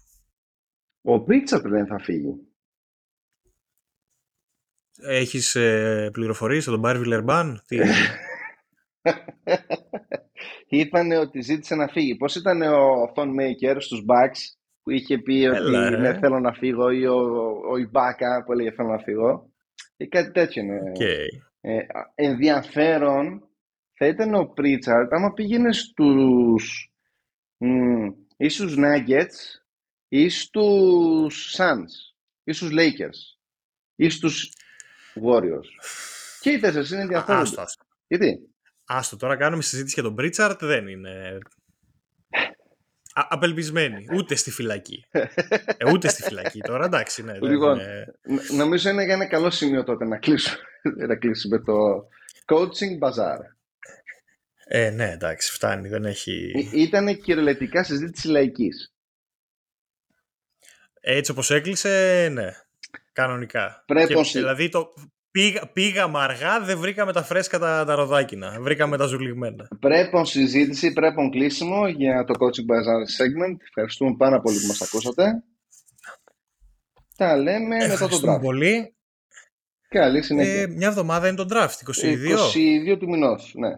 Ο Πρίτσαρτ δεν θα φύγει. Έχεις ε, πληροφορίες, θα τον πάρει Βιλερμπάν, τι Είπανε ότι ζήτησε να φύγει. Πώς ήταν ο Φον Μέικερ στους Bucks που είχε πει ότι ναι, θέλω να φύγω ή ο, ο Ιμπάκα που έλεγε θέλω να φύγω. Ή κάτι τέτοιο είναι. Okay. Ε, ενδιαφέρον θα ήταν ο Πρίτσαρτ άμα πήγαινε στους μ, ή στους Nuggets ή στους Suns ή στους Lakers ή στους Warriors. Και οι τέσσερις είναι ενδιαφέρον. Γιατί; Άστο, τώρα κάνουμε συζήτηση για τον Πρίτσαρτ, δεν είναι απελπισμένη. Ούτε στη φυλακή. Ε, ούτε στη φυλακή τώρα, εντάξει. Ναι, λοιπόν, νομίζω είναι για ένα καλό σημείο τότε να κλείσουμε, να κλείσουμε το coaching bazaar. Ε, ναι, εντάξει, φτάνει. Δεν έχει... Ήταν κυριολεκτικά συζήτηση λαϊκής. Έτσι όπως έκλεισε, ναι. Κανονικά. Πρέπει Και, ως- δηλαδή το, πήγα, πήγαμε αργά, δεν βρήκαμε τα φρέσκα τα, τα ροδάκινα. Βρήκαμε τα ζουλιγμένα. Πρέπον συζήτηση, πρέπον κλείσιμο για το Coaching Bazaar segment. Ευχαριστούμε πάρα πολύ που μας ακούσατε. Τα λέμε μετά το Ευχαριστούμε draft. πολύ. Καλή συνέχεια. Ε, μια εβδομάδα είναι το draft, 22. 22 του μηνός, ναι.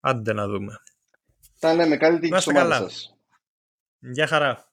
Άντε να δούμε. Τα λέμε. Καλή τύχη Να στο είστε ομάδα καλά. σας. Γεια χαρά.